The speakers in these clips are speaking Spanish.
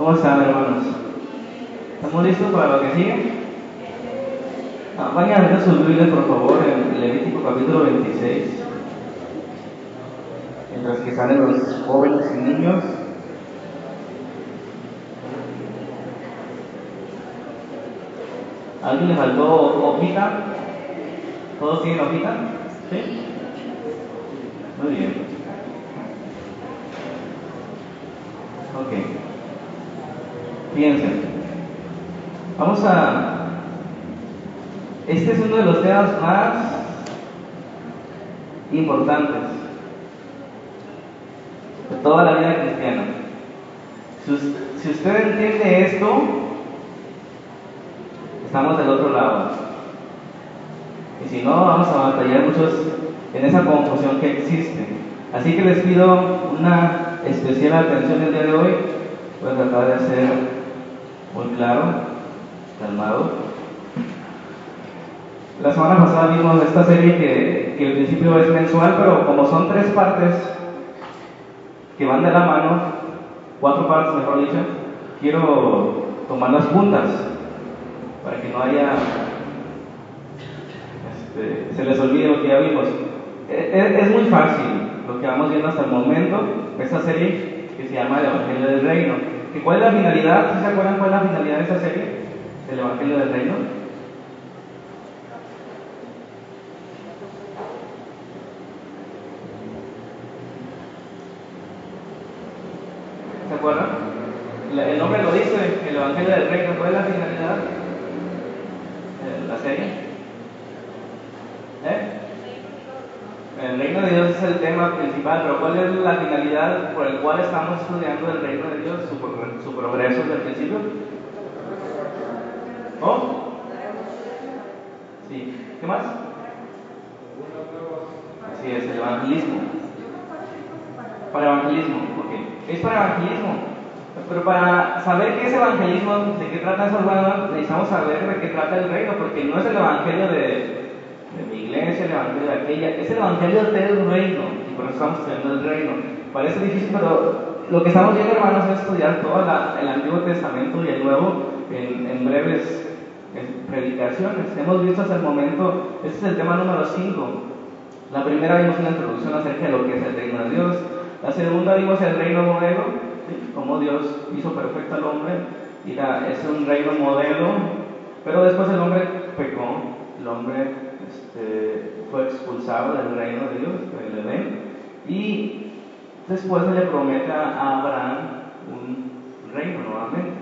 ¿Cómo están, hermanos? ¿Estamos listos para lo que sigue? Ah, vayan a ver sus Biblias, por favor, en Levítico capítulo 26. Mientras que salen los jóvenes y niños. ¿A ¿Alguien le faltó hojita? ¿Todos tienen hojita? ¿Sí? Muy bien. Ok. Fíjense. Vamos a... Este es uno de los temas más importantes de toda la vida cristiana. Si, usted entiende esto, estamos del otro lado. Y si no, vamos a batallar muchos en esa confusión que existe. Así que les pido una especial atención el día de hoy. Voy a tratar de ser muy claro, calmado. La semana pasada vimos esta serie que, que al principio es mensual, pero como son tres partes que van de la mano, cuatro partes mejor dicho, quiero tomarlas juntas para que no haya, este, se les olvide lo que ya vimos. Es, es, muy fácil lo que vamos viendo hasta el momento, esta serie que se llama El Evangelio del Reino. ¿Y cuál es la finalidad? ¿Sí ¿Se acuerdan cuál es la finalidad de esta serie? El Evangelio del Reino. ¿Se acuerdan? El nombre lo dice, el Evangelio del Reino. ¿Cuál es la finalidad de la serie? ¿Eh? El reino de Dios es el tema pero ¿cuál es la finalidad por el cual estamos estudiando el reino de Dios, su, su progreso desde el principio? ¿Oh? Sí. ¿Qué más? Así es, el evangelismo. Para evangelismo, ok. Es para evangelismo. Pero para saber qué es evangelismo, de qué trata eso, necesitamos saber de qué trata el reino, porque no es el evangelio de de mi iglesia, el evangelio de aquella, es el evangelio del reino, por eso estamos estudiando el reino. Parece difícil, pero lo que estamos viendo, hermanos, es estudiar todo el Antiguo Testamento y el Nuevo en, en breves predicaciones. Hemos visto hasta el momento, este es el tema número 5. La primera vimos una introducción acerca de lo que es el reino de Dios. La segunda vimos el reino modelo, ¿sí? cómo Dios hizo perfecto al hombre, y la, es un reino modelo, pero después el hombre pecó, el hombre este, fue expulsado del reino de Dios, del Edén, y después se le promete a Abraham un reino nuevamente,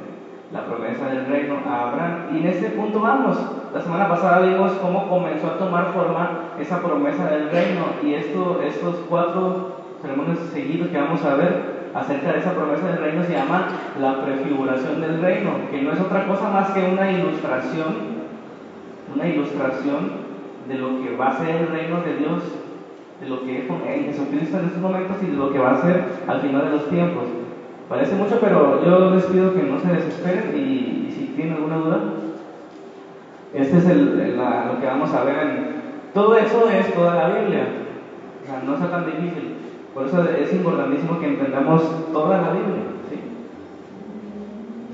la promesa del reino a Abraham. Y en este punto vamos. La semana pasada vimos cómo comenzó a tomar forma esa promesa del reino y esto, estos cuatro sermones seguidos que vamos a ver acerca de esa promesa del reino se llama la prefiguración del reino, que no es otra cosa más que una ilustración, una ilustración de lo que va a ser el reino de Dios, de lo que es en Jesucristo en estos momentos y de lo que va a ser al final de los tiempos. Parece mucho, pero yo les pido que no se desesperen y, si tienen alguna duda, este es el, lo que vamos a ver en... Todo eso es toda la Biblia, o sea, no es tan difícil. Por eso es importantísimo que entendamos toda la Biblia. ¿sí?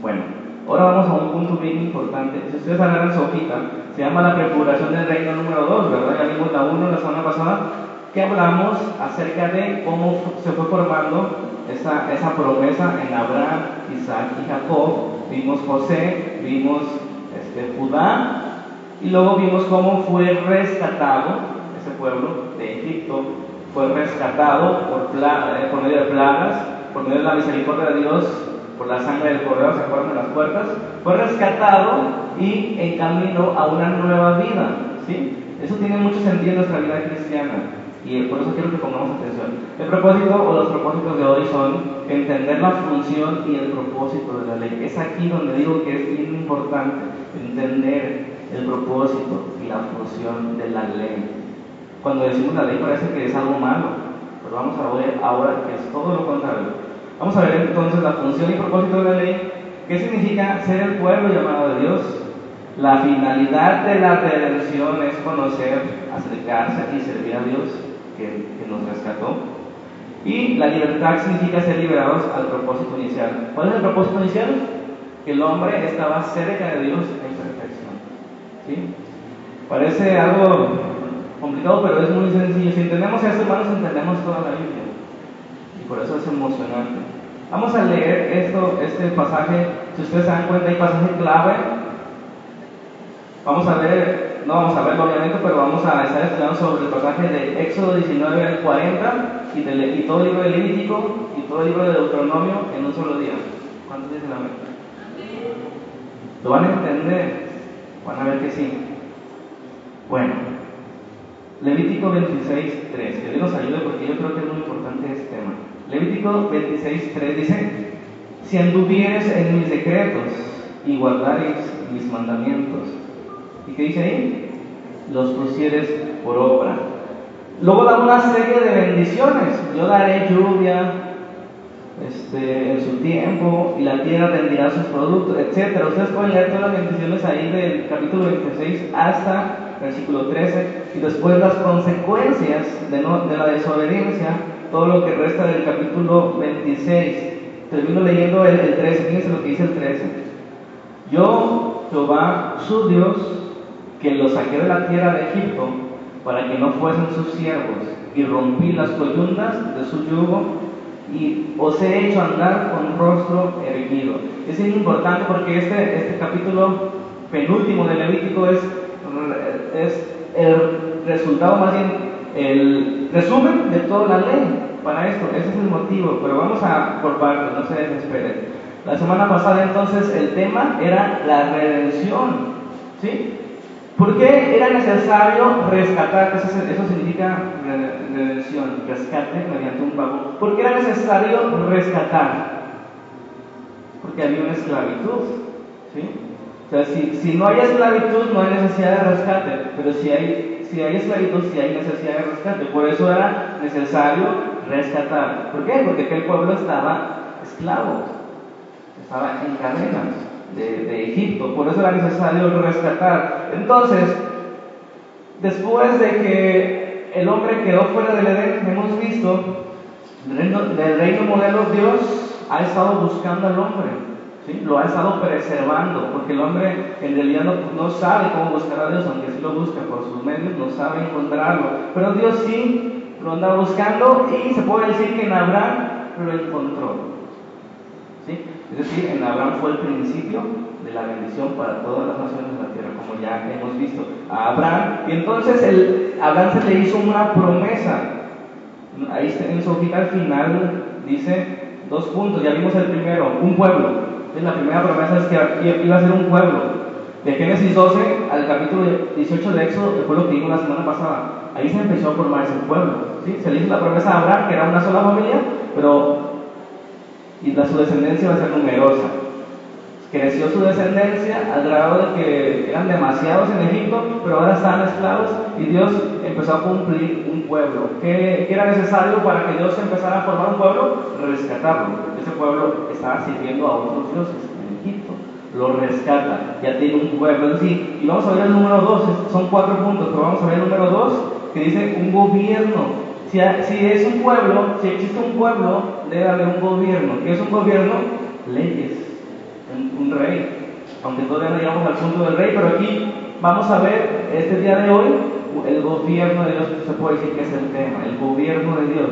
Bueno, ahora vamos a un punto bien importante. Si ustedes agarran su hojita, se llama la prefiguración del reino número 2, ¿verdad? Ya vimos la 1 la semana pasada, que hablamos acerca de cómo se fue formando esa, esa promesa en Abraham, Isaac y Jacob. Vimos José, vimos este, Judá, y luego vimos cómo fue rescatado ese pueblo de Egipto, fue rescatado por, eh, por medio de plagas, por medio de la misericordia de Dios, por la sangre del cordero, ¿se acuerdan de las puertas? Fue rescatado y en camino a una nueva vida, ¿sí? Eso tiene mucho sentido en nuestra vida cristiana y por eso quiero que pongamos atención. El propósito o los propósitos de hoy son entender la función y el propósito de la ley. Es aquí donde digo que es bien importante entender el propósito y la función de la ley. Cuando decimos la ley parece que es algo malo, pero vamos a ver ahora que es todo lo contrario. Vamos a ver entonces la función y propósito de la ley. ¿Qué significa ser el pueblo llamado de Dios? La finalidad de la redención es conocer, acercarse y servir a Dios que, nos rescató. Y la libertad significa ser liberados al propósito inicial. ¿Cuál es el propósito inicial? Que el hombre estaba cerca de Dios en perfección. ¿Sí? Parece algo complicado, pero es muy sencillo. Si entendemos esto, hermanos, entendemos toda la Biblia. Y por eso es emocionante. Vamos a leer esto, este pasaje. Si ustedes se dan cuenta, hay pasaje clave. Vamos a ver, no vamos a verlo obviamente, pero vamos a estar estudiando sobre el pasaje de Éxodo 19 al 40 y, y todo el libro de Levítico y todo el libro de Deuteronomio en un solo día. ¿Cuántos dicen amén? ¿Lo van a entender? Van a ver que sí. Bueno, Levítico 26, 3. Que Dios nos ayude porque yo creo que es muy importante este tema. Levítico 26, 3 dice: Si anduvieres en mis decretos y guardares mis mandamientos. ¿Y qué dice ahí? Los pusieres por obra. Luego da una serie de bendiciones. Yo daré lluvia este, en su tiempo y la tierra rendirá sus productos, etc. Ustedes pueden leer todas las bendiciones ahí del capítulo 26 hasta versículo 13, y después las consecuencias de, de la desobediencia, todo lo que resta del capítulo 26. Termino leyendo el, el 13, fíjense lo que dice el 13. Yo, Jehová, su Dios, que los saqué de la tierra de Egipto, para que no fuesen sus siervos, y rompí las coyundas de su yugo, y os he hecho andar con rostro erguido. Es importante porque este, este capítulo penúltimo de Levítico es es el resultado, más bien el resumen de toda la ley para esto. Ese es el motivo, pero vamos a por partes, no se desesperen. La semana pasada entonces el tema era la redención. ¿Sí? ¿Por qué era necesario rescatar? Eso, eso significa redención, rescate mediante un pago. ¿Por qué era necesario rescatar? Porque había una esclavitud. ¿Sí? O sea, si, si, no hay esclavitud, no hay necesidad de rescate, pero si hay, si hay esclavitud, sí hay necesidad de rescate. Por eso era necesario rescatar. ¿Por qué? Porque aquel pueblo estaba esclavo, estaba en cadenas de, Egipto, por eso era necesario rescatar. Entonces, después de que el hombre quedó fuera del Edén, hemos visto, reino, del reino modelo, Dios ha estado buscando al hombre lo ha estado preservando, porque el hombre en realidad no, sabe cómo buscar a Dios, aunque sí lo busca por sus medios, no sabe encontrarlo. Pero Dios sí lo anda buscando y se puede decir que en Abraham lo encontró. Es decir, en Abraham fue el principio de la bendición para todas las naciones de la tierra, como ya hemos visto a Abraham. Y entonces el, Abraham se le hizo una promesa. Ahí en su hojita al final dice dos puntos, ya vimos el primero, un pueblo la primera promesa es que iba a ser un pueblo. De Génesis 12 al capítulo 18 de Éxodo, que fue lo que vimos la semana pasada, ahí se empezó a formar ese pueblo. ¿sí? Se le hizo la promesa a Abraham, que era una sola familia, pero y la, su descendencia va a ser numerosa. Creció su descendencia al grado de que eran demasiados en Egipto, pero ahora estaban esclavos y Dios empezó a cumplir un pueblo. ¿Qué, ¿Qué, era necesario para que Dios empezara a formar un pueblo? Rescatarlo. Ese pueblo estaba sirviendo a otros dioses en Egipto. Lo rescata, ya tiene un pueblo en sí. Y vamos a ver el número 2, son cuatro puntos, pero vamos a ver el número 2 que dice un gobierno. Si, si es un pueblo, si existe un pueblo, debe haber un gobierno. ¿Qué es un gobierno? Leyes un, rey, aunque todavía no llegamos al punto del rey, pero aquí vamos a ver este día de hoy el gobierno de Dios, se puede decir que es el tema, el gobierno de Dios.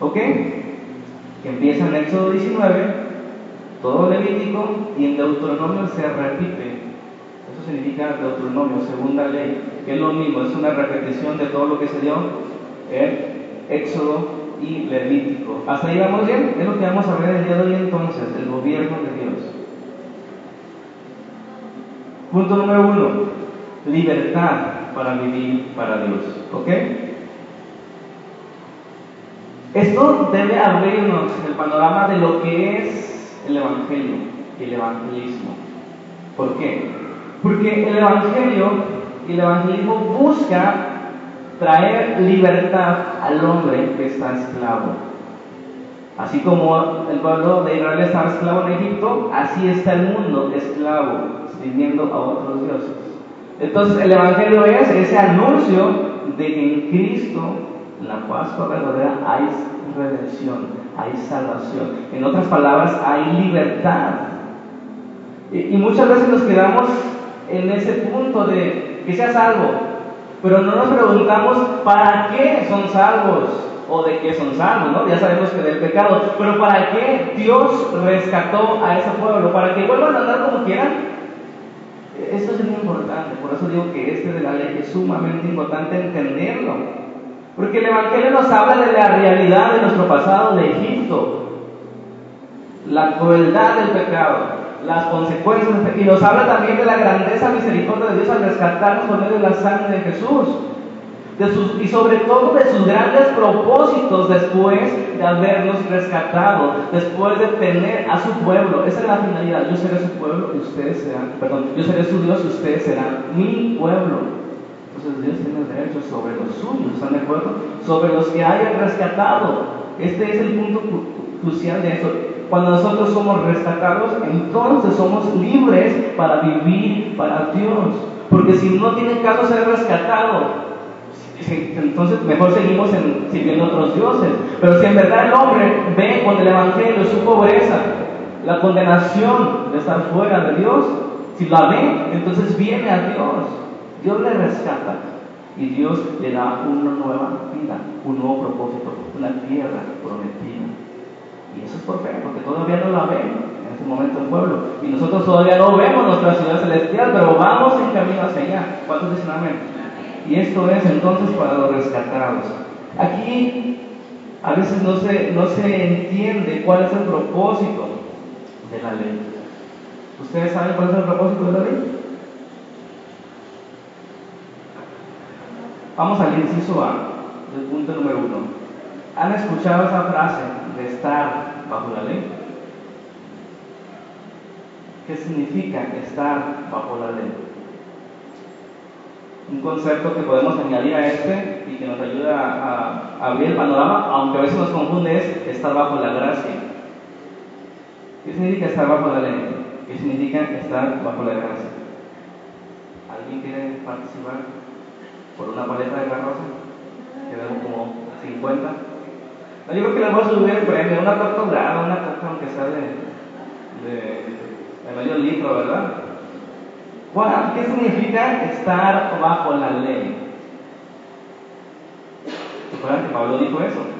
¿Ok? Que empieza en Éxodo 19, todo Levítico, y en Deuteronomio se repite. Eso significa Deuteronomio, segunda ley, que es lo mismo, es una repetición de todo lo que se dio en Éxodo y Levítico. ¿Hasta ahí vamos bien? Es lo que vamos a ver el día de hoy entonces, el gobierno de Dios. Punto número uno, libertad para vivir para Dios. ¿Ok? Esto debe abrirnos el panorama de lo que es el Evangelio y el evangelismo. ¿Por qué? Porque el Evangelio y el evangelismo busca traer libertad al hombre que está esclavo. Así como el pueblo de Israel estaba esclavo en Egipto, así está el mundo esclavo sirviendo a otros dioses. Entonces el Evangelio es ese anuncio de que en Cristo, en la Pascua verdadera, hay redención, hay salvación. En otras palabras, hay libertad. Y, muchas veces nos quedamos en ese punto de que sea salvo, pero no nos preguntamos para qué son salvos o de qué son salvos, ¿no? Ya sabemos que del pecado, pero ¿para qué Dios rescató a ese pueblo? ¿Para que vuelvan a andar como quieran? Esto es muy importante, por eso digo que este de la ley es sumamente importante entenderlo. Porque el Evangelio nos habla de la realidad de nuestro pasado de Egipto, la crueldad del pecado, las consecuencias, y nos habla también de la grandeza misericordia de Dios al rescatarnos por medio de la sangre de Jesús y sobre todo de sus grandes propósitos después de habernos rescatado, después de tener a su pueblo. Esa es la finalidad. Yo seré su pueblo y ustedes serán, perdón, yo seré su Dios y ustedes serán mi pueblo. Entonces Dios tiene derecho sobre los suyos, ¿están de acuerdo? Sobre los que hayan rescatado. Este es el punto crucial de eso. Cuando nosotros somos rescatados, entonces somos libres para vivir para Dios. Porque si no tiene caso ser rescatado, entonces mejor seguimos en, sirviendo a otros dioses. Pero si en verdad el hombre ve con el Evangelio su pobreza, la condenación de estar fuera de Dios, si la ve, entonces viene a Dios. Dios le rescata y Dios le da una nueva vida, un nuevo propósito, una tierra prometida. Eso es por fe, porque todavía no la ven en ese momento el pueblo. Y nosotros todavía no vemos nuestra ciudad celestial, pero vamos en camino hacia allá. ¿Cuántos dicen amén? Y esto es entonces para los rescatados. Aquí a veces no se, no se entiende cuál es el propósito de la ley. ¿Ustedes saben cuál es el propósito de la ley? Vamos al inciso A, del punto número uno. ¿Han escuchado esa frase de estar bajo la ley? ¿Qué significa estar bajo la ley? un concepto que podemos añadir a este y que nos ayuda a, abrir el panorama, aunque a veces nos confunde, es estar bajo la gracia. ¿Qué significa estar bajo la ley? ¿Qué significa estar bajo la gracia? ¿Alguien quiere participar por una paleta de carroza? Quedamos como 50. No, yo creo que le vamos a subir el premio, una torta una torta aunque sea de, de, de medio litro, ¿verdad? ¿qué significa estar bajo la ley? ¿Se que Pablo dijo eso?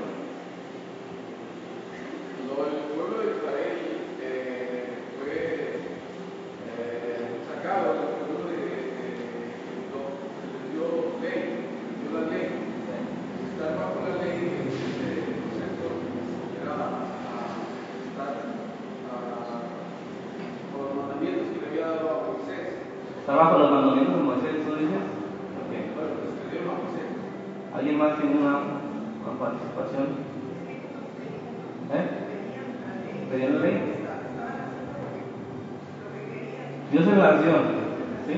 bajo los mandamientos de Moisés, ¿tú dices? Okay. ¿Alguien más tiene una, participación? ¿Eh? ¿Pedían la ley? Dios es la acción, ¿sí?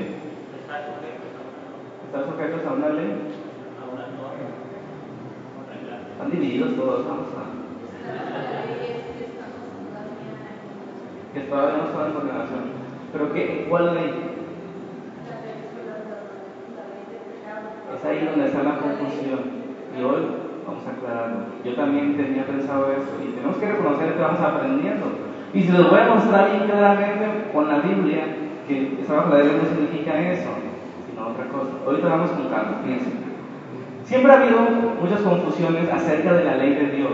¿Están sujetos a una ley? Están divididos todos, vamos a. Que todavía no están en condenación. ¿Pero qué? ¿Cuál ley? Es ahí donde está la confusión. Y hoy vamos a aclararlo. Yo también tenía pensado eso. Y tenemos que reconocer que vamos aprendiendo. Y se los voy a mostrar bien claramente con la Biblia que esa bajo la ley no significa eso, sino otra cosa. Ahorita vamos con calma, fíjense. Siempre ha habido muchas confusiones acerca de la ley de Dios,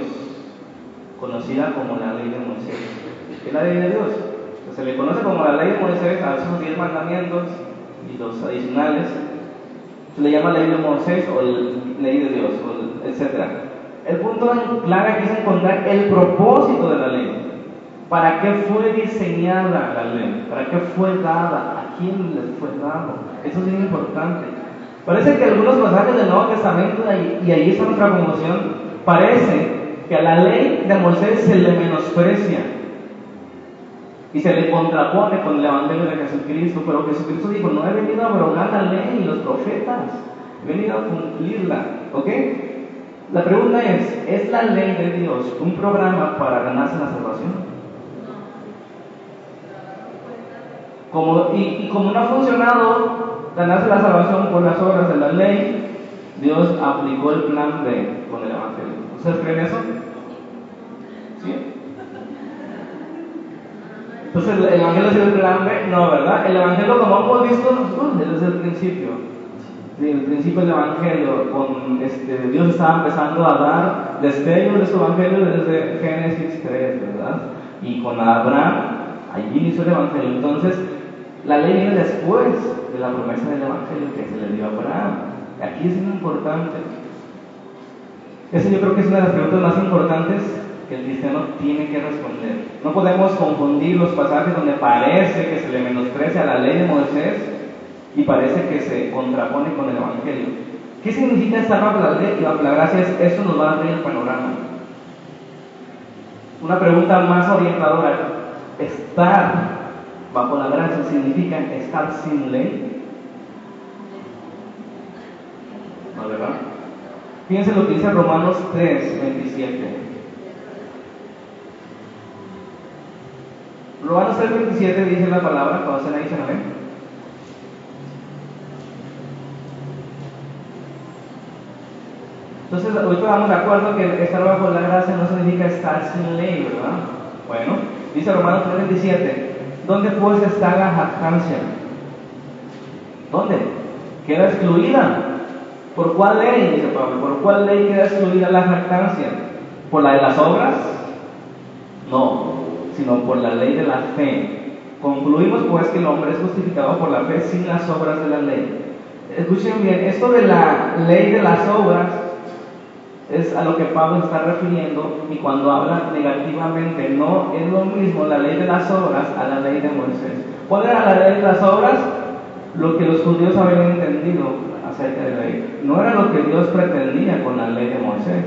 conocida como la ley de Moisés. ¿Qué es la ley de Dios? Pues se le conoce como la ley de Moisés a esos diez mandamientos y los adicionales se le llama ley de Moisés o ley de Dios, etc. El punto clave aquí es encontrar el propósito de la ley. ¿Para qué fue diseñada la ley? ¿Para qué fue dada? ¿A quién le fue dado? Eso es muy importante. Parece que algunos pasajes del Nuevo Testamento, y ahí está nuestra conmoción, parece que a la ley de Moisés se le menosprecia y se le contrapone con el Evangelio de Jesucristo, pero Jesucristo dijo, no he venido a abrogar la ley y los profetas, he venido a cumplirla, ¿ok? La pregunta es, ¿es la ley de Dios un programa para ganarse la salvación? Como, y, y como no ha funcionado Ganarse la salvación por las obras de la ley, Dios aplicó el plan B con el Evangelio. ¿Ustedes creen eso? ¿Sí? Entonces, ¿el Evangelio es el plan B? No, ¿verdad? El Evangelio, como hemos visto nosotros, desde el principio. Desde el principio del Evangelio, con, este, Dios estaba empezando a dar destellos de su Evangelio desde Génesis 3, ¿verdad? Y con Abraham, allí inició el Evangelio. Entonces, la ley viene después de la promesa del Evangelio que se le dio a Abraham. Aquí es muy importante. Esa yo creo que es una de las preguntas más importantes que el cristiano tiene que responder. No podemos confundir los pasajes donde parece que se le menosprecia a la ley de Moisés y parece que se contrapone con el Evangelio. ¿Qué significa estar bajo la ley y bajo la gracia? Eso nos va a abrir el panorama. Una pregunta más orientadora. ¿Estar bajo la gracia significa estar sin ley? ¿No, verdad? Fíjense lo que dice Romanos 3, 27. Romanos 3, 27 dice la palabra, cuando se la dicen amén. Entonces, hoy estamos de acuerdo que estar bajo la gracia no significa estar sin ley, ¿verdad? Bueno, dice Romanos 3, 27. ¿Dónde pues está la jactancia? ¿Dónde? Queda excluida. ¿Por cuál ley? Dice Pablo. ¿Por cuál ley queda excluida la jactancia? ¿Por la de las obras? No, sino por la ley de la fe. Concluimos pues que el hombre es justificado por la fe sin las obras de la ley. Escuchen bien, esto de la ley de las obras es a lo que Pablo está refiriendo y cuando habla negativamente no es lo mismo la ley de las obras a la ley de Moisés. ¿Cuál era la ley de las obras? Lo que los judíos habían entendido acerca de la ley. No era lo que Dios pretendía con la ley de Moisés,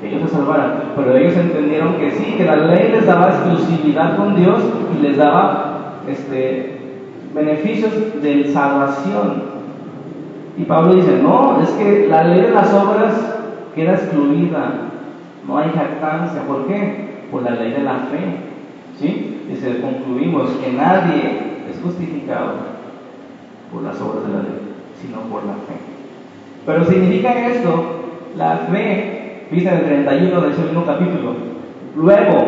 que ellos se salvaran, pero ellos entendieron que sí, que la ley les daba exclusividad con Dios y les daba este, beneficios de salvación. Y Pablo dice, no, es que la ley de las obras queda excluida, no hay jactancia. ¿Por qué? Por la ley de la fe. ¿Sí? Dice, concluimos que nadie es justificado por las obras de la ley, sino por la fe. Pero significa esto, la fe, dice en el 31 del segundo capítulo, luego,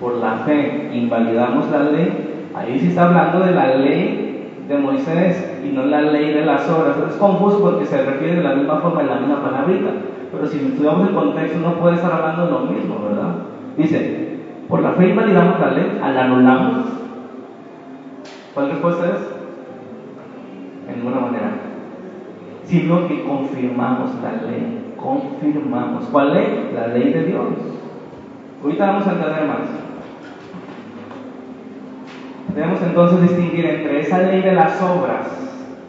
por la fe, invalidamos la ley, ahí sí está hablando de la ley de Moisés y no la ley de las obras. Es confuso porque se refiere de la misma forma en la misma palabrita. Pero si estudiamos el contexto, no puede estar hablando de lo mismo, ¿verdad? Dice, por la fe invalidamos la ley, la anulamos. ¿Cuál respuesta es? En ninguna manera. Sino que confirmamos la ley. Confirmamos. ¿Cuál ley? La ley de Dios. Ahorita vamos a entender más. Debemos entonces distinguir entre esa ley de las obras,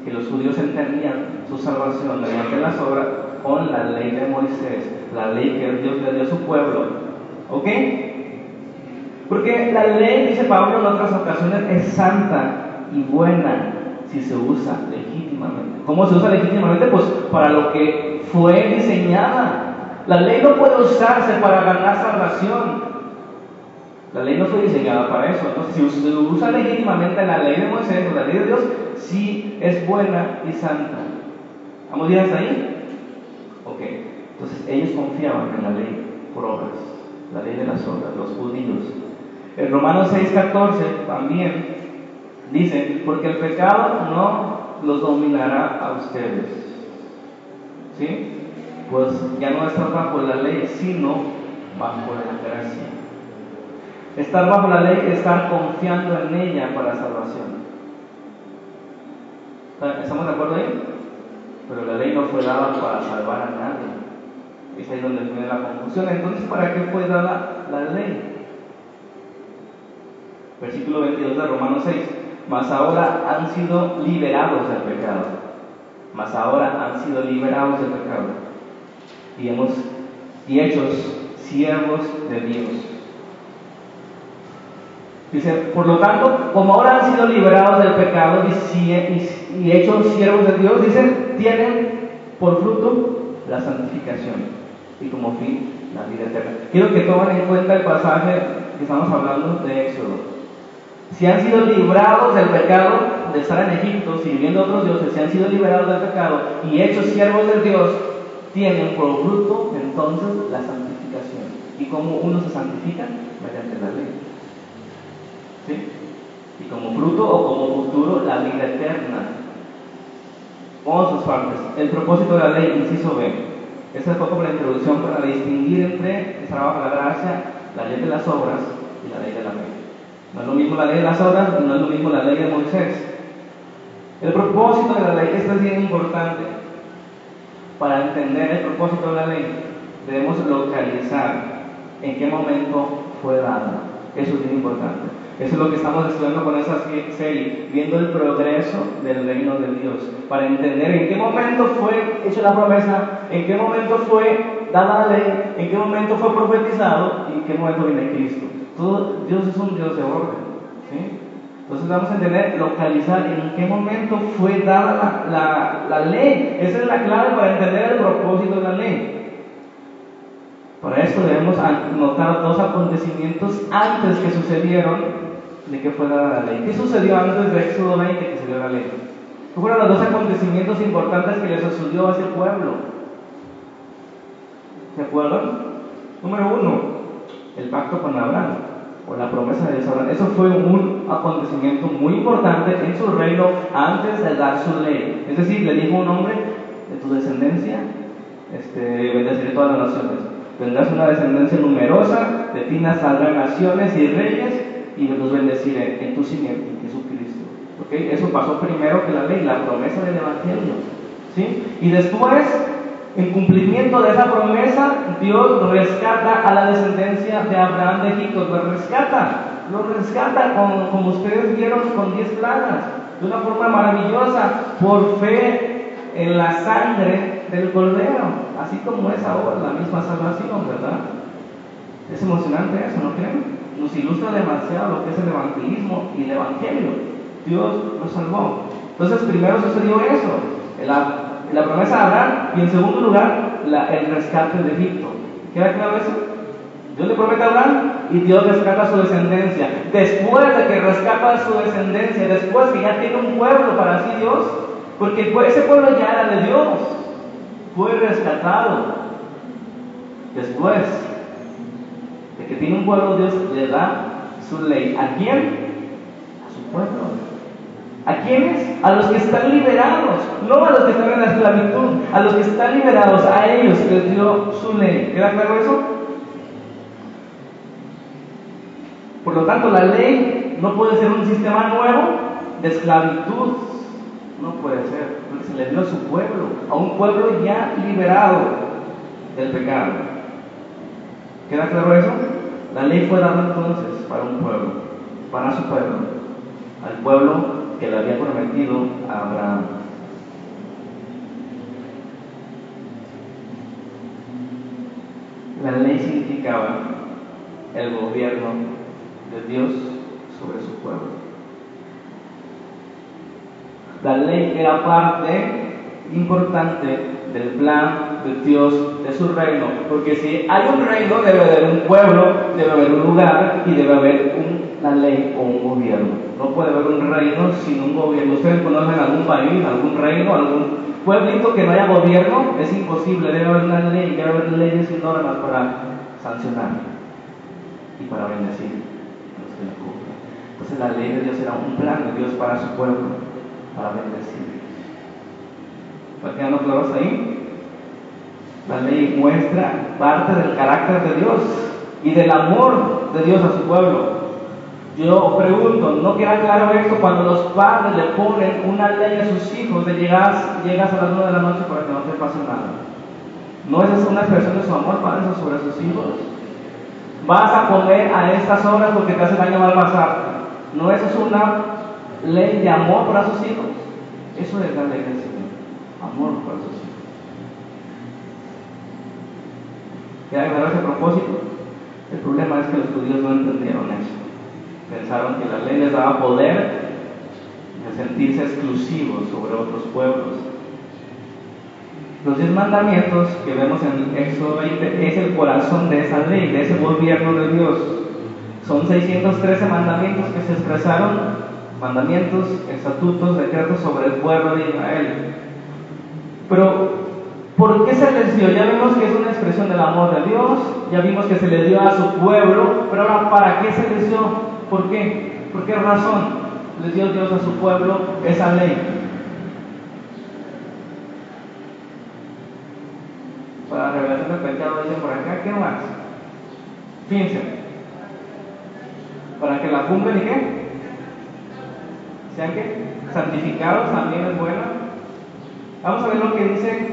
que los judíos entendían su salvación mediante las obras, con la ley de Moisés, la ley que Dios le dio a su pueblo. ¿Ok? Porque la ley, dice Pablo en otras ocasiones, es santa y buena si se usa legítimamente. ¿Cómo se usa legítimamente? Pues para lo que fue diseñada. La ley no puede usarse para ganar salvación. La ley no fue diseñada para eso. Entonces, si se usa legítimamente la ley de Moisés o la ley de Dios, sí es buena y santa. ¿Vamos bien hasta ahí? Ok, entonces ellos confiaban en la ley por obras, la ley de las obras, los judíos. En Romanos 6:14 también dice, porque el pecado no los dominará a ustedes. ¿Sí? Pues ya no están bajo la ley, sino bajo la gracia. Estar bajo la ley es estar confiando en ella para salvación. ¿Estamos de acuerdo ahí? Pero la ley no fue dada para salvar a nadie. Es ahí donde viene la confusión. Entonces, ¿para qué fue dada la ley? Versículo 22 de Romanos 6. Mas ahora han sido liberados del pecado. Mas ahora han sido liberados del pecado. Y, hemos, y hechos siervos de Dios. Dice, por lo tanto, como ahora han sido liberados del pecado y, y, hechos siervos de Dios, dicen, tienen por fruto la santificación y como fin la vida eterna. Quiero que tomen en cuenta el pasaje que estamos hablando de Éxodo. Si han sido librados del pecado de estar en Egipto, sirviendo a otros dioses, si han sido liberados del pecado y hechos siervos de Dios, tienen por fruto entonces la santificación. ¿Y cómo uno se santifica? Mediante la ley. ¿sí? Y como fruto o como futuro, la vida eterna. Vamos sus partes. El propósito de la ley, inciso B. Esa fue como la introducción para distinguir entre el trabajo de la gracia, la ley de las obras y la ley de la fe. No es lo mismo la ley de las obras no es lo mismo la ley de Moisés. El propósito de la ley, esto es bien importante. Para entender el propósito de la ley, debemos localizar en qué momento fue dada. Eso es bien importante. Eso es lo que estamos estudiando con esa serie, viendo el progreso del reino de Dios, para entender en qué momento fue hecha la promesa, en qué momento fue dada la ley, en qué momento fue profetizado y en qué momento viene Cristo. Todo, Dios es un Dios de orden. ¿sí? Entonces vamos a entender, localizar en qué momento fue dada la, la, ley. Esa es la clave para entender el propósito de la ley. Para esto debemos notar dos acontecimientos antes que sucedieron de que fue dada la ley. ¿Qué sucedió antes de Éxodo 20 que se dio la ley? ¿Qué fueron los dos acontecimientos importantes que le sucedió a ese pueblo? ¿Se acuerdan? Número uno, el pacto con Abraham o la promesa de Dios Eso fue un acontecimiento muy importante en su reino antes de dar su ley. Es decir, le dijo un hombre de tu descendencia, este, bendeciré todas las naciones. Tendrás una descendencia numerosa, de ti saldrán naciones y reyes, y los bendeciré en tu simiente, Jesucristo. ¿Okay? Eso pasó primero que la ley, la promesa del Evangelio. ¿sí? Y después en cumplimiento de esa promesa, Dios rescata a la descendencia de Abraham de Egipto, lo rescata, lo rescata como ustedes vieron con diez plagas, de una forma maravillosa, por fe en la sangre del Cordero, así como es ahora la misma salvación, ¿verdad? Es emocionante eso, ¿no creen? Nos ilustra demasiado lo que es el evangelismo y el evangelio. Dios nos salvó. Entonces, primero sucedió eso, la promesa de Abraham y en segundo lugar el rescate de Egipto. ¿Queda claro eso? Dios le promete a Abraham y Dios rescata a su descendencia. Después de que rescata a su descendencia, después que ya tiene un pueblo para sí Dios, porque ese pueblo ya era de Dios, fue rescatado. Después de que tiene un pueblo, Dios le da su ley. ¿A quién? A su pueblo. ¿A quiénes? A los que están liberados, no a los que están en la esclavitud, a los que están liberados, a ellos les dio su ley. ¿Queda claro eso? Por lo tanto, la ley no puede ser un sistema nuevo de esclavitud. No puede ser, se le dio a su pueblo, a un pueblo ya liberado del pecado. ¿Queda claro eso? La ley fue dada entonces para un pueblo, para su pueblo, al pueblo que le había prometido a Abraham. La ley significaba el gobierno de Dios sobre su pueblo. La ley era parte importante del plan de Dios, de su reino, porque si hay un reino debe haber un pueblo, debe haber un lugar y debe haber una ley o un gobierno. No puede haber un reino sin un gobierno. ¿Ustedes conocen algún país, algún reino, algún pueblito que no haya gobierno? Es imposible, debe haber una ley, debe haber leyes y normas para sancionar y para bendecir Entonces la ley de Dios era un plan de Dios para su pueblo, para bendecir. ¿Está quedando claros ahí? La ley muestra parte del carácter de Dios y del amor de Dios a su pueblo. Yo pregunto, ¿no queda claro esto cuando los padres le ponen una ley a sus hijos de llegas, llegas a las 9 de la noche para que no te pase nada? ¿No es eso una expresión de su amor, padre, sobre sus hijos? Vas a comer a estas horas porque te hace daño al pasar. ¿No es eso una ley de amor para sus hijos? Eso es la ley del Señor. Amor para sus hijos. ¿Queda claro ese propósito? El problema es que los judíos no entendieron eso. Pensaron que la ley les daba poder de sentirse exclusivos sobre otros pueblos. Los diez mandamientos que vemos en Éxodo 20 es el corazón de esa ley, de ese gobierno de Dios. Son 613 mandamientos que se expresaron, mandamientos, estatutos, decretos sobre el pueblo de Israel. Pero, ¿por qué se les dio? Ya vimos que es una expresión del amor de Dios, ya vimos que se les dio a su pueblo, pero ahora, ¿para qué se les dio? ¿Por qué? ¿Por qué razón les dio Dios a su pueblo esa ley? Para revelación del pecado, dicen por acá, ¿qué más? Fíjense, para que la cumplan y qué? Sean que santificados también es bueno. Vamos a ver lo que dice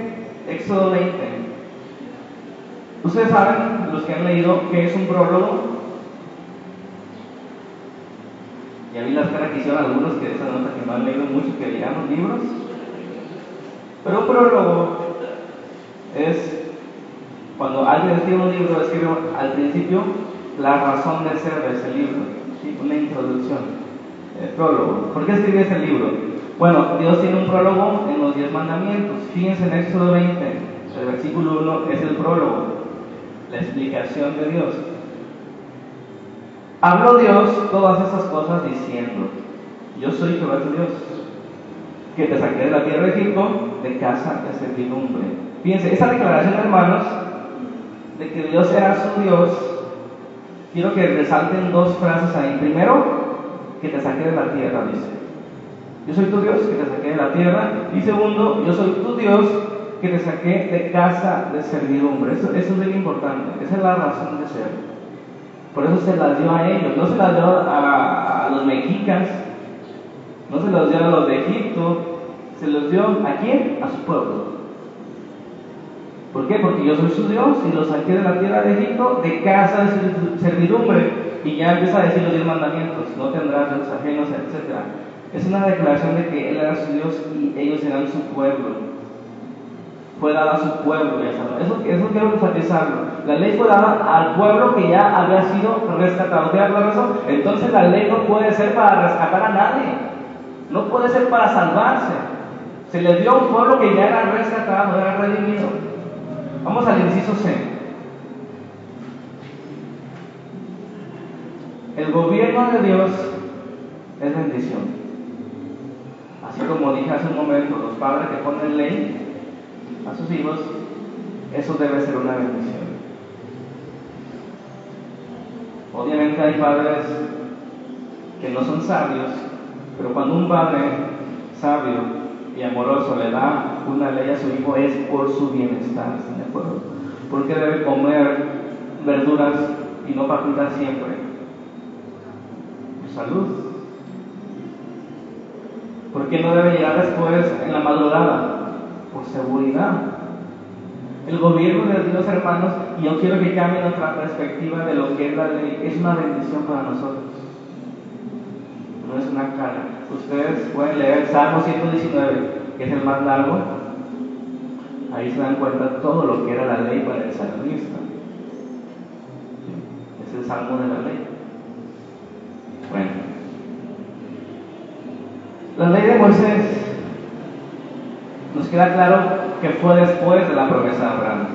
Éxodo 20. Ustedes saben, los que han leído, que es un prólogo. Ya vi las caras que hicieron algunos que esa nota que no han leído mucho, que leían los libros. Pero un prólogo es cuando alguien escribe un libro, escribe al principio la razón de ser de ese libro, una introducción, el prólogo. ¿Por qué escribe ese libro? Bueno, Dios tiene un prólogo en los diez mandamientos. Fíjense en Éxodo 20, el versículo 1 es el prólogo, la explicación de Dios. Habló Dios todas esas cosas diciendo, yo soy Jehová tu Dios, que te saqué de la tierra de Egipto de casa de servidumbre. Fíjense, esa declaración, hermanos, de que Dios era su Dios, quiero que resalten dos frases ahí. Primero, que te saqué de la tierra, dice. Yo soy tu Dios que te saqué de la tierra. Y segundo, yo soy tu Dios que te saqué de casa de servidumbre. Eso, eso es muy importante. Esa es la razón de ser. Por eso se las dio a ellos. No se las dio a, a los mexicas. No se las dio a los de Egipto. Se los dio a quién? A su pueblo. ¿Por qué? Porque yo soy su Dios y los saqué de la tierra de Egipto de casa de servidumbre. Y ya empieza a decir los diez mandamientos, no tendrás dioses ajenos, etc. Es una declaración de que Él era su Dios y ellos eran su pueblo. Fue dada a su pueblo, ya Eso, eso quiero enfatizarlo. La ley fue dada al pueblo que ya había sido rescatado. ¿Qué eso? Entonces la ley no puede ser para rescatar a nadie. No puede ser para salvarse. Se le dio a un pueblo que ya era rescatado, era redimido. Vamos al inciso C. El gobierno de Dios es bendición. Así como dije hace un momento, los padres que ponen ley a sus hijos, eso debe ser una bendición. Obviamente hay padres que no son sabios, pero cuando un padre sabio y amoroso le da una ley a su hijo es por su bienestar, ¿están de acuerdo? Porque debe comer verduras y no papitas siempre. Salud. ¿Por qué no debe llegar después en la madrugada? Por seguridad. El gobierno de Dios, hermanos, y yo quiero que cambie nuestra perspectiva de lo que es la ley, es una bendición para nosotros. No es una carga. Ustedes pueden leer el Salmo 119, que es el más largo. Ahí se dan cuenta todo lo que era la ley para el salmista. Es el salmo de la ley. Bueno. La ley de Moisés nos queda claro que fue después de la promesa de Abraham.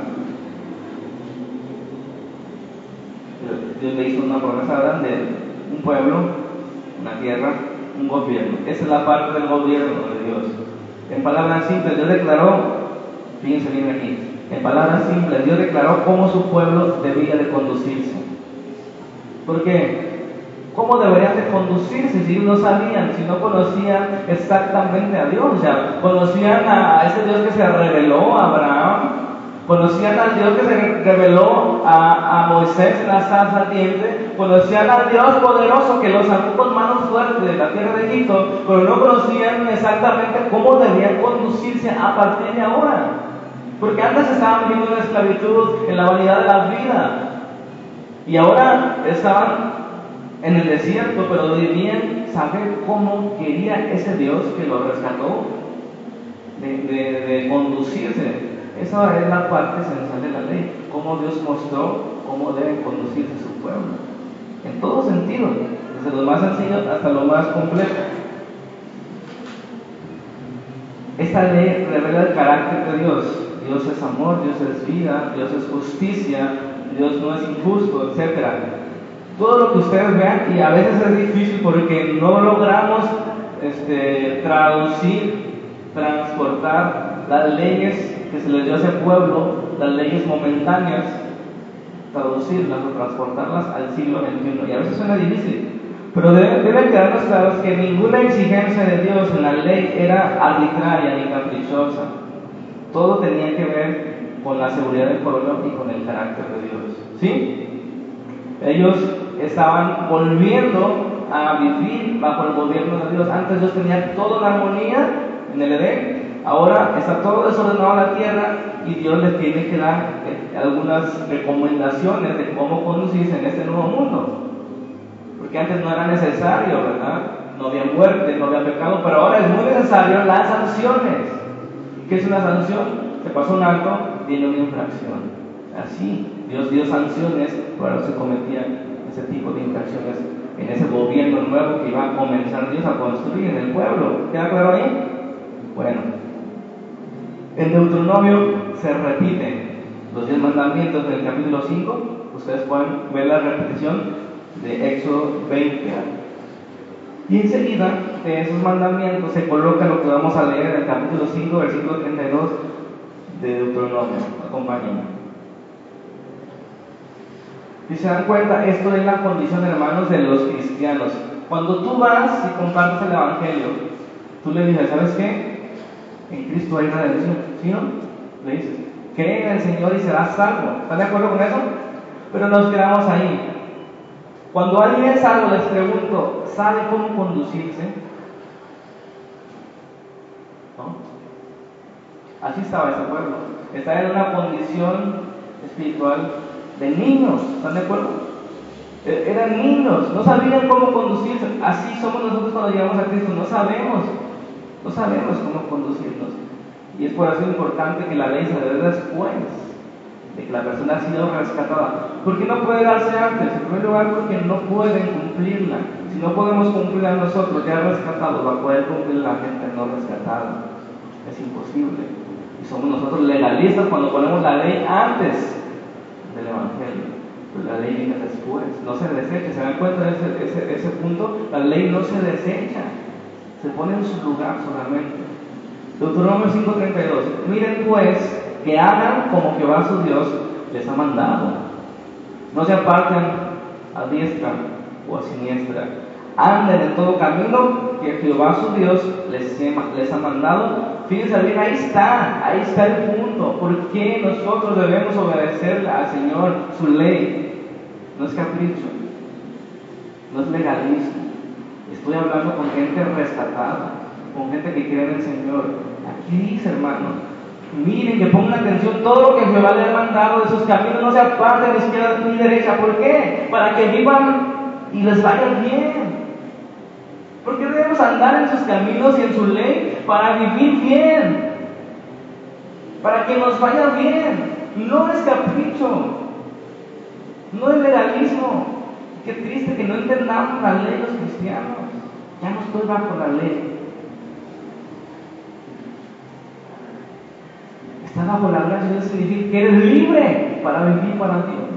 Dios le hizo una promesa a Abraham de un pueblo, una tierra, un gobierno. Esa es la parte del gobierno de Dios. En palabras simples, Dios declaró, fíjense bien aquí, en palabras simples, Dios declaró cómo su pueblo debía de conducirse. ¿Por qué? ¿Cómo deberían de conducirse si no sabían, si no conocían exactamente a Dios? Sea, conocían a ese Dios que se reveló a Abraham, Conocían al Dios que se reveló a, Moisés en la salsa ardiente. Conocían al Dios poderoso que los sacó con manos fuertes de la tierra de Egipto, pero no conocían exactamente cómo debían conducirse a partir de ahora. Porque antes estaban viviendo en esclavitud, en la vanidad de la vida. Y ahora estaban en el desierto, pero debían saber cómo quería ese Dios que los rescató de, de conducirse esa es la parte esencial de la ley, cómo Dios mostró cómo debe conducirse su pueblo. En todo sentido, desde lo más sencillo hasta lo más complejo. Esta ley revela el carácter de Dios. Dios es amor, Dios es vida, Dios es justicia, Dios no es injusto, etc. Todo lo que ustedes vean, y a veces es difícil porque no logramos este, traducir, transportar las leyes que se les dio a ese pueblo las leyes momentáneas, traducirlas o transportarlas al siglo XXI. Y a veces suena difícil, Pero debe, deben quedarnos claros que ninguna exigencia de Dios en la ley era arbitraria ni caprichosa. Todo tenía que ver con la seguridad del pueblo y con el carácter de Dios. ¿Sí? Ellos estaban volviendo a vivir bajo el gobierno de Dios. Antes Dios tenía toda la armonía en el Edén. Ahora está todo desordenado en la tierra y Dios les tiene que dar eh, algunas recomendaciones de cómo conducirse en este nuevo mundo. Porque antes no era necesario, ¿verdad? No había muerte, no había pecado, pero ahora es muy necesario las sanciones. ¿Qué es una sanción? Se pasó un alto, viene una infracción. Así, Dios dio sanciones para los que cometían ese tipo de infracciones en ese gobierno nuevo que iba a comenzar Dios a construir en el pueblo. ¿Queda claro ahí? Bueno, en Deuteronomio se repiten los diez mandamientos del capítulo 5. Ustedes pueden ver la repetición de Éxodo 20. Y enseguida de esos mandamientos se coloca lo que vamos a leer en el capítulo 5, versículo 32 de Deuteronomio. Acompáñenme. Si se dan cuenta, esto es la condición, hermanos, de los cristianos. Cuando tú vas y compartes el Evangelio, tú le dices, ¿sabes qué? En Cristo hay redención. ¿Sí no? Le dices, cree en el Señor y serás salvo. ¿Están de acuerdo con eso? Pero nos quedamos ahí. Cuando alguien es salvo, les pregunto, ¿sabe cómo conducirse? ¿No? Así estaba ese pueblo. Estaba en una condición espiritual de niños, ¿están de acuerdo? E, eran niños, no sabían cómo conducirse. Así somos nosotros cuando llegamos a Cristo, no sabemos, no sabemos cómo conducirnos. Y es por eso importante que la ley se dé después de que la persona ha sido rescatada. ¿Por qué no puede darse antes? En primer lugar, porque no pueden cumplirla. Si no podemos cumplirla nosotros, ya rescatados, va a poder cumplir la gente no rescatada. Es imposible. Y somos nosotros legalistas cuando ponemos la ley antes del Evangelio. Pero la ley viene después, no se desecha. ¿Se dan cuenta de ese, ese, ese punto? La ley no se desecha, se pone en su lugar solamente. Deuteronomio 5:32. Miren pues que hagan como Jehová su Dios les ha mandado. No se aparten a diestra o a siniestra. Anden en todo camino que Jehová su Dios les, les ha mandado. Fíjense bien, ahí está, ahí está el punto. ¿Por qué nosotros debemos obedecer al Señor su ley? No es capricho, no es legalismo. Estoy hablando con gente rescatada, con gente que cree en el Señor. Aquí dice, hermano, Miren, que pongan atención, todo lo que Jehová le ha mandado de sus caminos no se aparten de izquierda ni derecha. ¿Por qué? Para que vivan y les vaya bien. ¿Por qué debemos andar en sus caminos y en su ley? Para vivir bien. Para que nos vaya bien. No es capricho. No es legalismo. Qué triste que no entendamos la ley los cristianos. Ya no estoy bajo la ley. Está bajo la gracia, eso significa que eres libre para vivir para Dios,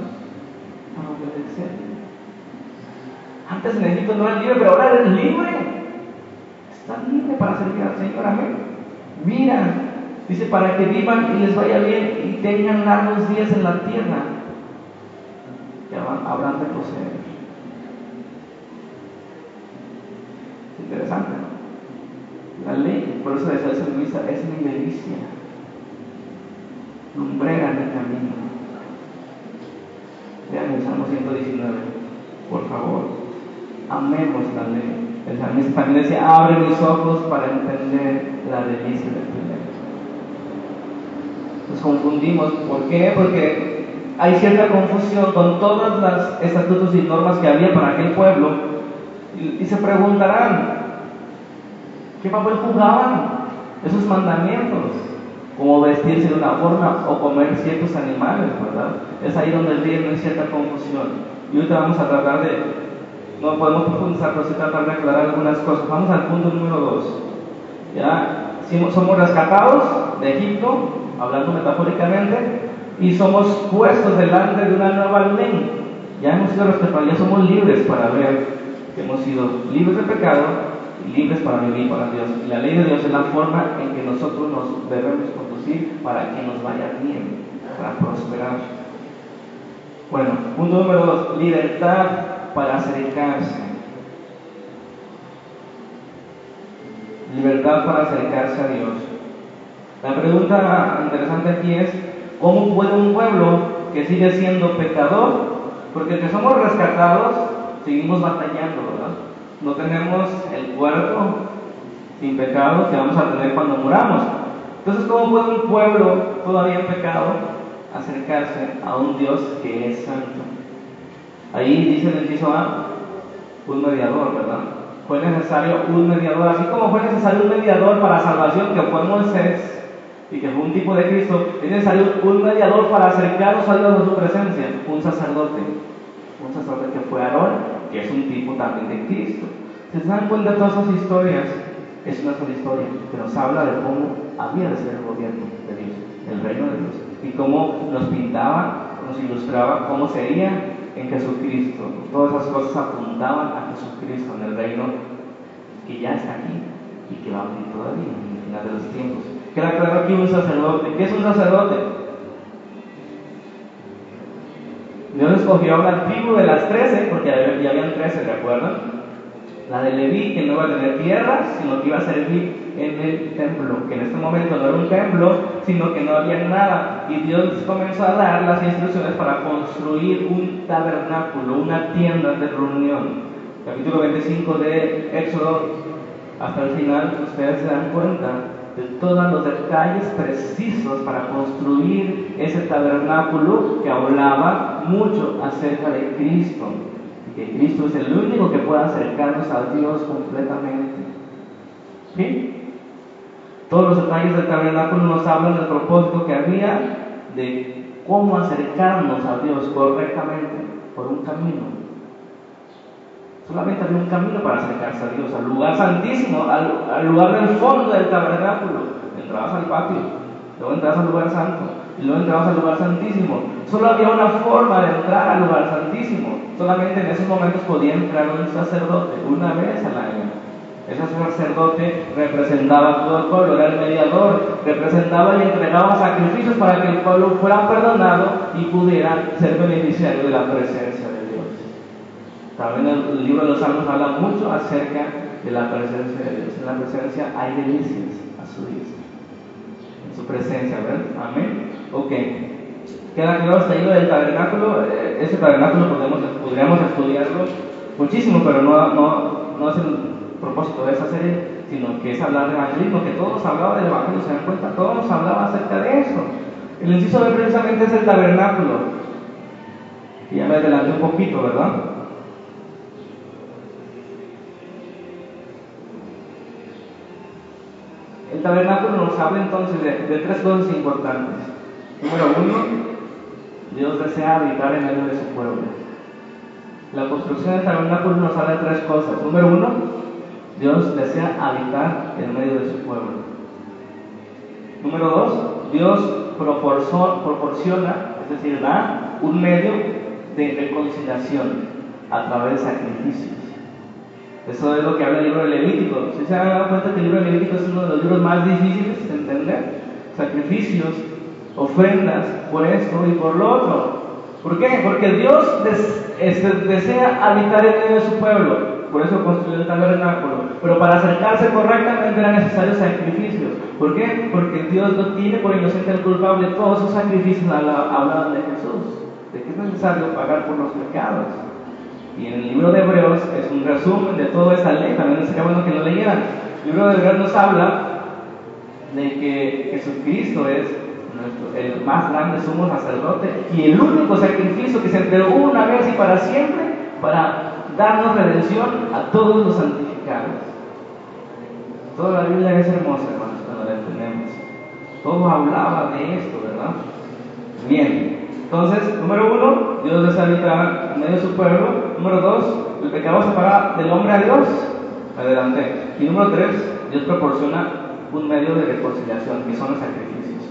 para obedecer. Antes en Egipto no eras libre, pero ahora eres libre. Estás libre para servir al Señor, amén. Mira, dice, para que vivan y les vaya bien y tengan largos días en la tierra, ya habrán de poseer. Interesante, ¿no? La ley, por eso decía el salmista, es mi delicia lumbrera en el camino. Vean el Salmo 119, por favor, amemos la ley. El salmista también decía, abre mis ojos para entender la delicia del primer. Nos confundimos, ¿por qué? Porque hay cierta confusión con todas las estatutos y normas que había para aquel pueblo y, y se preguntarán, ¿qué papel jugaban esos mandamientos? como vestirse de una forma o comer ciertos animales, ¿verdad? Es ahí donde viene cierta confusión. Y ahorita vamos a tratar de, no podemos profundizar, pero sí tratar de aclarar algunas cosas. Vamos al punto número dos. ¿Ya? Somos rescatados de Egipto, hablando metafóricamente, y somos puestos delante de una nueva ley. Ya hemos sido rescatados, ya somos libres para ver que hemos sido libres de pecado libres para vivir para Dios. Y la ley de Dios es la forma en que nosotros nos debemos conducir para que nos vaya bien, para prosperar. Bueno, punto número dos, libertad para acercarse. Libertad para acercarse a Dios. La pregunta interesante aquí es, ¿cómo puede un pueblo que sigue siendo pecador? Porque que somos rescatados, seguimos batallando, ¿verdad? No tenemos el cuerpo sin pecado que vamos a tener cuando muramos. Entonces, ¿cómo puede un pueblo todavía en pecado acercarse a un Dios que es santo? Ahí dice el inciso A, un mediador, ¿verdad? Fue necesario un mediador, así como fue necesario un mediador para salvación, que fue Moisés, y que fue un tipo de Cristo, es necesario un mediador para acercarnos a Dios a su presencia, un sacerdote, un sacerdote que fue Aarón, que es un tipo también de Cristo. Si se dan cuenta de todas esas historias, es una sola historia que nos habla de cómo había de ser el gobierno de Dios, el reino de Dios, y cómo nos pintaba, nos ilustraba cómo sería en Jesucristo. Todas esas cosas apuntaban a Jesucristo en el reino que ya está aquí y que va a venir todavía en el final de los tiempos. Queda claro aquí un sacerdote. ¿Qué es un sacerdote? Dios escogió a una tribu de las trece, porque ya habían trece, ¿de acuerdo? La de Leví, que no iba a tener tierras, sino que iba a servir en el templo, que en este momento no era un templo, sino que no había nada. Y Dios comenzó a dar las instrucciones para construir un tabernáculo, una tienda de reunión. Capítulo 25 de Éxodo, hasta el final, ustedes se dan cuenta de todos los detalles precisos para construir ese tabernáculo que hablaba mucho acerca de Cristo que Cristo es el único que puede acercarnos a Dios completamente. ¿Sí? Todos los detalles del tabernáculo nos hablan del propósito que había de cómo acercarnos a Dios correctamente por un camino. Solamente había un camino para acercarse a Dios, al lugar santísimo, al, lugar del fondo del tabernáculo. Entrabas al patio, luego entrabas al lugar santo, y luego entrabas al lugar santísimo. Solo había una forma de entrar al lugar santísimo. Solamente en esos momentos podía entrar un sacerdote una vez al año. Ese sacerdote representaba a todo el pueblo, era el mediador, representaba y entregaba sacrificios para que el pueblo fuera perdonado y pudiera ser beneficiario de la presencia de Dios. También el libro de los Salmos habla mucho acerca de la presencia de Dios. En la presencia hay delicias a su vista. En su presencia, ¿verdad? Amén. Ok. Queda claro hasta ahí del tabernáculo. Eh, ese tabernáculo podemos, podríamos estudiarlo muchísimo, pero no, no, no el propósito de esa serie, sino que es hablar de evangelismo, que todos hablaban del evangelio, se dan cuenta, todos hablaban acerca de eso. El inciso B precisamente es el tabernáculo. Y ya me adelanté un poquito, ¿verdad? El tabernáculo nos habla entonces de, de tres cosas importantes. Número uno, Dios desea habitar en medio de su pueblo. La construcción del tabernáculo nos habla de tres cosas. Número uno, Dios desea habitar en medio de su pueblo. Número dos, Dios proporciona, es decir, da un medio de reconciliación a través de sacrificios. Eso es lo que habla el libro de Levítico. Si se han dado cuenta que el libro de Levítico es uno de los libros más difíciles de entender, sacrificios ofrendas por esto y por lo otro. ¿Por qué? Porque Dios este, desea habitar en medio de su pueblo. Por eso construyó el tabernáculo. Pero para acercarse correctamente eran necesarios sacrificios. ¿Por qué? Porque Dios no tiene por inocente al culpable. Todos esos sacrificios hablaban de Jesús. De que es necesario pagar por los pecados. Y en el libro de Hebreos es un resumen de toda esta ley. También sería bueno que lo leyeran. El libro de Hebreos nos habla de que Jesucristo es el más grande sumo sacerdote y el único sacrificio que se entregó una vez y para siempre para darnos redención a todos los santificados. Toda la Biblia es hermosa, hermanos, cuando la entendemos. Todo hablaba de esto, ¿verdad? Bien. Entonces, número uno, Dios deshabita en medio de su pueblo. Número dos, el pecado separa del hombre a Dios. Adelante. Y número tres, Dios proporciona un medio de reconciliación, que son los sacrificios.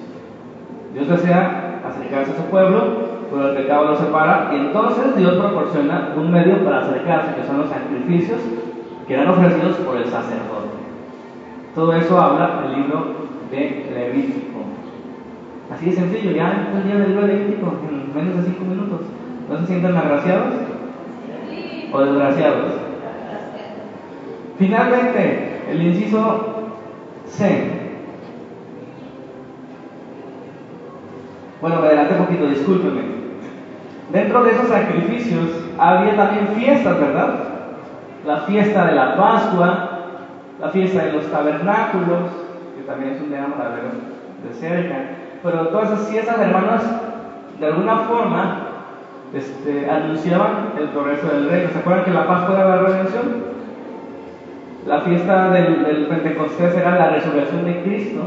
Dios desea acercarse a su pueblo, pero el pecado lo separa, y entonces Dios proporciona un medio para acercarse, que son los sacrificios que eran ofrecidos por el sacerdote. Todo eso habla el libro de Levítico. Así de sencillo, ya entendí el libro de Levítico en menos de cinco minutos. ¿No se sienten agraciados? ¿O desgraciados? Finalmente, el inciso C. Bueno, me adelanté un poquito, discúlpeme. Dentro de esos sacrificios había también fiestas, ¿verdad? La fiesta de la Pascua, la fiesta de los tabernáculos, que también es un tema para de cerca. Pero todas esas fiestas, hermanos, de alguna forma este, anunciaban el progreso del reino. ¿Se acuerdan que la Pascua era la redención? La fiesta del, del Pentecostés era la resurrección de Cristo.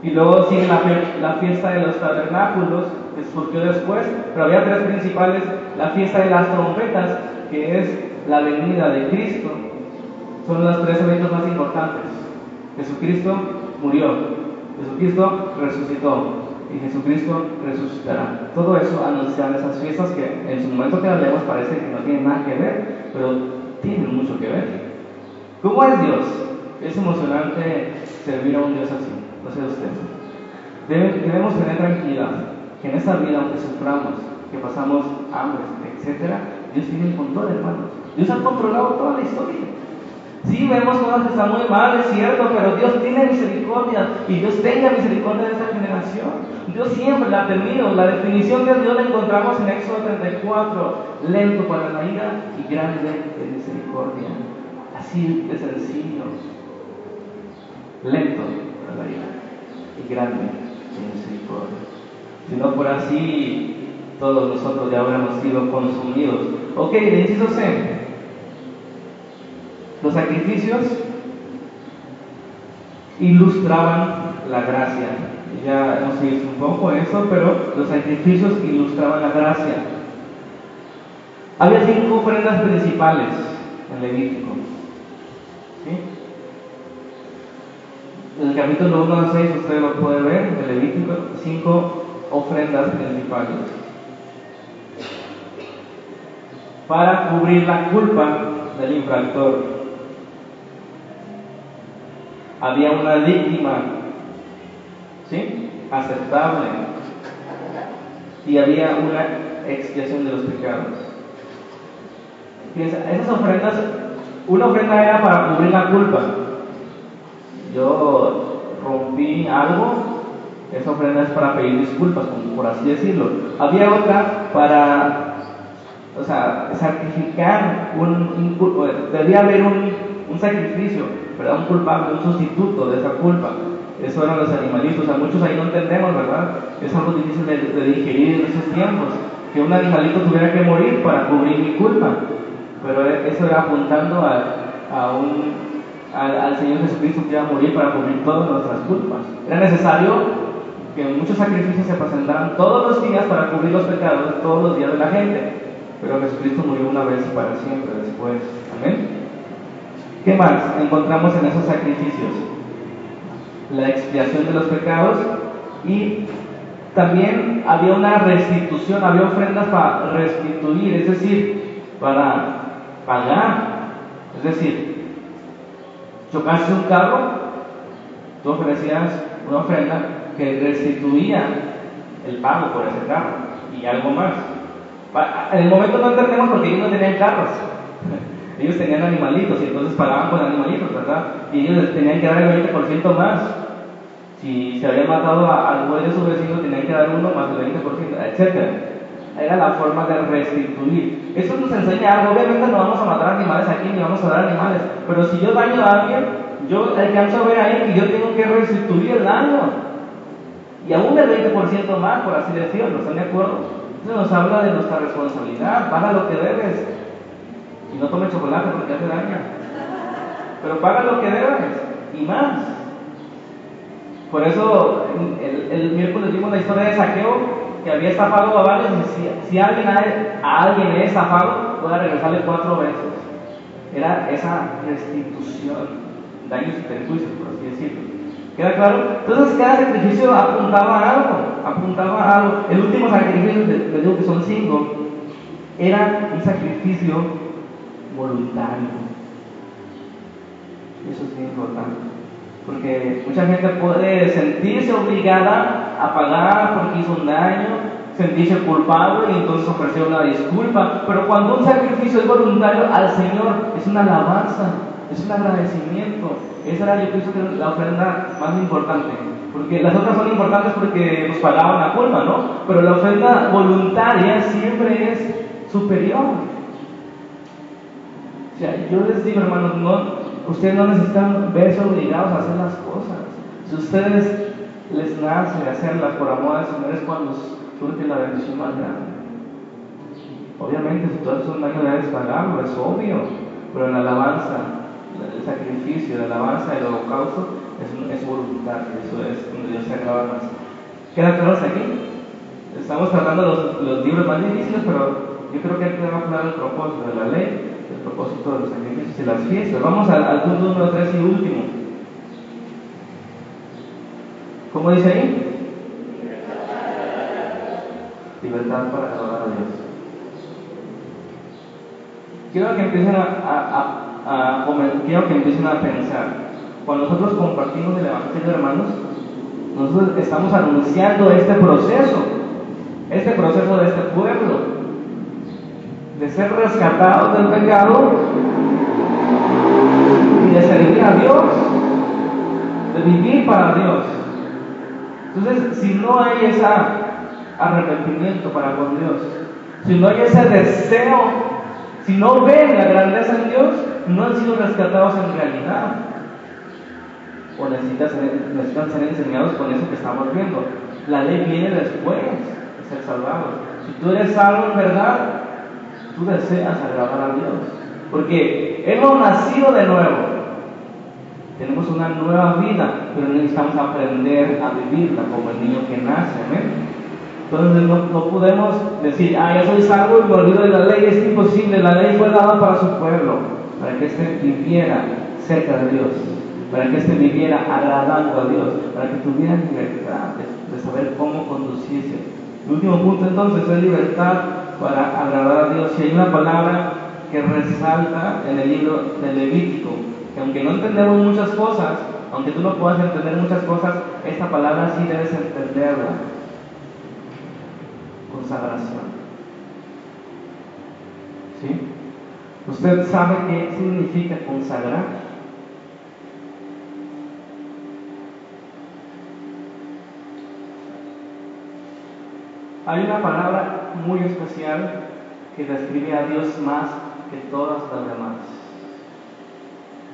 Y luego sigue la, fiesta de los tabernáculos, que surgió después, pero había tres principales, la fiesta de las trompetas, que es la venida de Cristo. Son los tres eventos más importantes. Jesucristo murió, Jesucristo resucitó y Jesucristo resucitará. Todo eso anunciaba esas fiestas que en su momento que las leemos parece que no tienen nada que ver, pero tienen mucho que ver. ¿Cómo es Dios? Es emocionante servir a un Dios así debemos tener tranquilidad que en esta vida, aunque suframos, que pasamos hambre, etc., Dios tiene el control, hermanos. Dios ha controlado toda la historia. Sí, vemos cosas que están muy mal, es cierto, pero Dios tiene misericordia y Dios tenga misericordia de esta generación. Dios siempre la ha tenido. La definición de Dios la encontramos en Éxodo 34, lento para la ira y grande de misericordia. Así de sencillo. Lento y grande en misericordia. Si no por así, todos nosotros ya habríamos sido consumidos. Ok, inciso C. Los sacrificios ilustraban la gracia. Ya hemos visto un poco eso, pero los sacrificios ilustraban la gracia. Había cinco ofrendas principales en Levítico. ¿Sí? En el capítulo 1 a 6 usted lo puede ver, el Levítico, cinco ofrendas principales. Para cubrir la culpa del infractor. Había una víctima, ¿sí? Aceptable. Y había una expiación de los pecados. Fíjense, esas ofrendas, una ofrenda era para cubrir la culpa yo rompí algo, esa ofrenda es para pedir disculpas, por así decirlo. Había otra para, o sea, sacrificar un, debía haber un, un sacrificio, ¿verdad? Un culpable, un sustituto de esa culpa. Eso eran los animalitos, muchos ahí no entendemos, ¿verdad? Es algo difícil de, de digerir en esos tiempos, que un animalito tuviera que morir para cubrir mi culpa. Pero eso era apuntando a, a un al, Señor Jesucristo que iba a morir para cubrir todas nuestras culpas. Era necesario que muchos sacrificios se presentaran todos los días para cubrir los pecados todos los días de la gente. Pero Jesucristo murió una vez y para siempre después. Amén. ¿Qué más encontramos en esos sacrificios? La expiación de los pecados y también había una restitución, había ofrendas para restituir, es decir, para pagar. Es decir, chocaste un carro, tú ofrecías una ofrenda que restituía el pago por ese carro y algo más. En el momento no entendemos porque ellos no tenían carros. Ellos tenían animalitos y entonces pagaban con animalitos, ¿verdad? Y ellos tenían que dar el 20% más. Si se había matado al buey de su vecino, tenían que dar uno más el 20%, etc. Era la forma de restituir. Eso nos enseña algo. Obviamente no vamos a matar animales aquí ni vamos a dar animales. Pero si yo daño a alguien, yo alcanzo a ver ahí que yo tengo que restituir el daño. Y aún el 20% más, por así decirlo. ¿Están de acuerdo? Eso nos habla de nuestra responsabilidad. Paga lo que debes. Y no tome chocolate porque hace daño. Pero paga lo que debes. Y más. Por eso el, el miércoles vimos la historia de saqueo que había estafado a varios, si, si alguien a, alguien le estafado, puede regresarle cuatro veces. Era esa restitución, daños y perjuicios, por así decirlo. ¿Queda claro? Entonces cada sacrificio apuntaba a algo, apuntaba a algo. El último sacrificio, les digo que son cinco, era un sacrificio voluntario. Eso es bien importante. Porque mucha gente puede sentirse obligada a pagar porque hizo un daño, sentirse culpable y entonces ofrecer una disculpa. Pero cuando un sacrificio es voluntario al Señor, es una alabanza, es un agradecimiento. Esa era, yo pienso que la ofrenda más importante. Porque las otras son importantes porque nos pagaban la culpa, ¿no? Pero la ofrenda voluntaria siempre es superior. O sea, yo les digo, hermanos, no, ustedes no necesitan verse obligados a hacer las cosas. Si ustedes les nace hacerlas por amor al Señor es cuando surge la bendición más grande. Obviamente, si todos son daños debes pagarlo, es obvio, pero en la alabanza, el sacrificio, la alabanza, el holocausto, es, es voluntario, eso es donde Dios se acaba más. ¿Queda claro aquí? Estamos tratando los, los libros más difíciles, pero yo creo que hay que hablar el propósito de la ley, propósito de los sacrificios y las fiestas. Vamos al, al punto número 3 y último. ¿Cómo dice ahí? Libertad para adorar a Dios. Quiero que empiecen a, a, quiero que empiecen a pensar. Cuando nosotros compartimos el Evangelio, hermanos, nosotros estamos anunciando este proceso, este proceso de este pueblo, de ser rescatados del pecado y de servir a Dios, de vivir para Dios. Entonces, si no hay ese arrepentimiento para con Dios, si no hay ese deseo, si no ven la grandeza en Dios, no han sido rescatados en realidad. O necesitan ser, necesitan ser enseñados con eso que estamos viendo. La ley viene después de ser salvados. Si tú eres salvo en verdad, tú deseas agradar a Dios. Porque hemos nacido de nuevo. Tenemos una nueva vida, pero necesitamos aprender a vivirla como el niño que nace. Entonces no, podemos decir, ah, ya soy salvo y me olvido de la ley. Es imposible. La ley fue dada para su pueblo, para que éste viviera cerca de Dios, para que éste viviera agradando a Dios, para que tuviera libertad de, saber cómo conducirse. El último punto entonces es libertad para agradar a Dios. Y hay una palabra que resalta en el libro de Levítico, aunque no entendemos muchas cosas, aunque tú no puedas entender muchas cosas, esta palabra sí debes entenderla. Consagración. ¿Sí? ¿Usted sabe qué significa consagrar? Hay una palabra muy especial que describe a Dios más que todas las demás.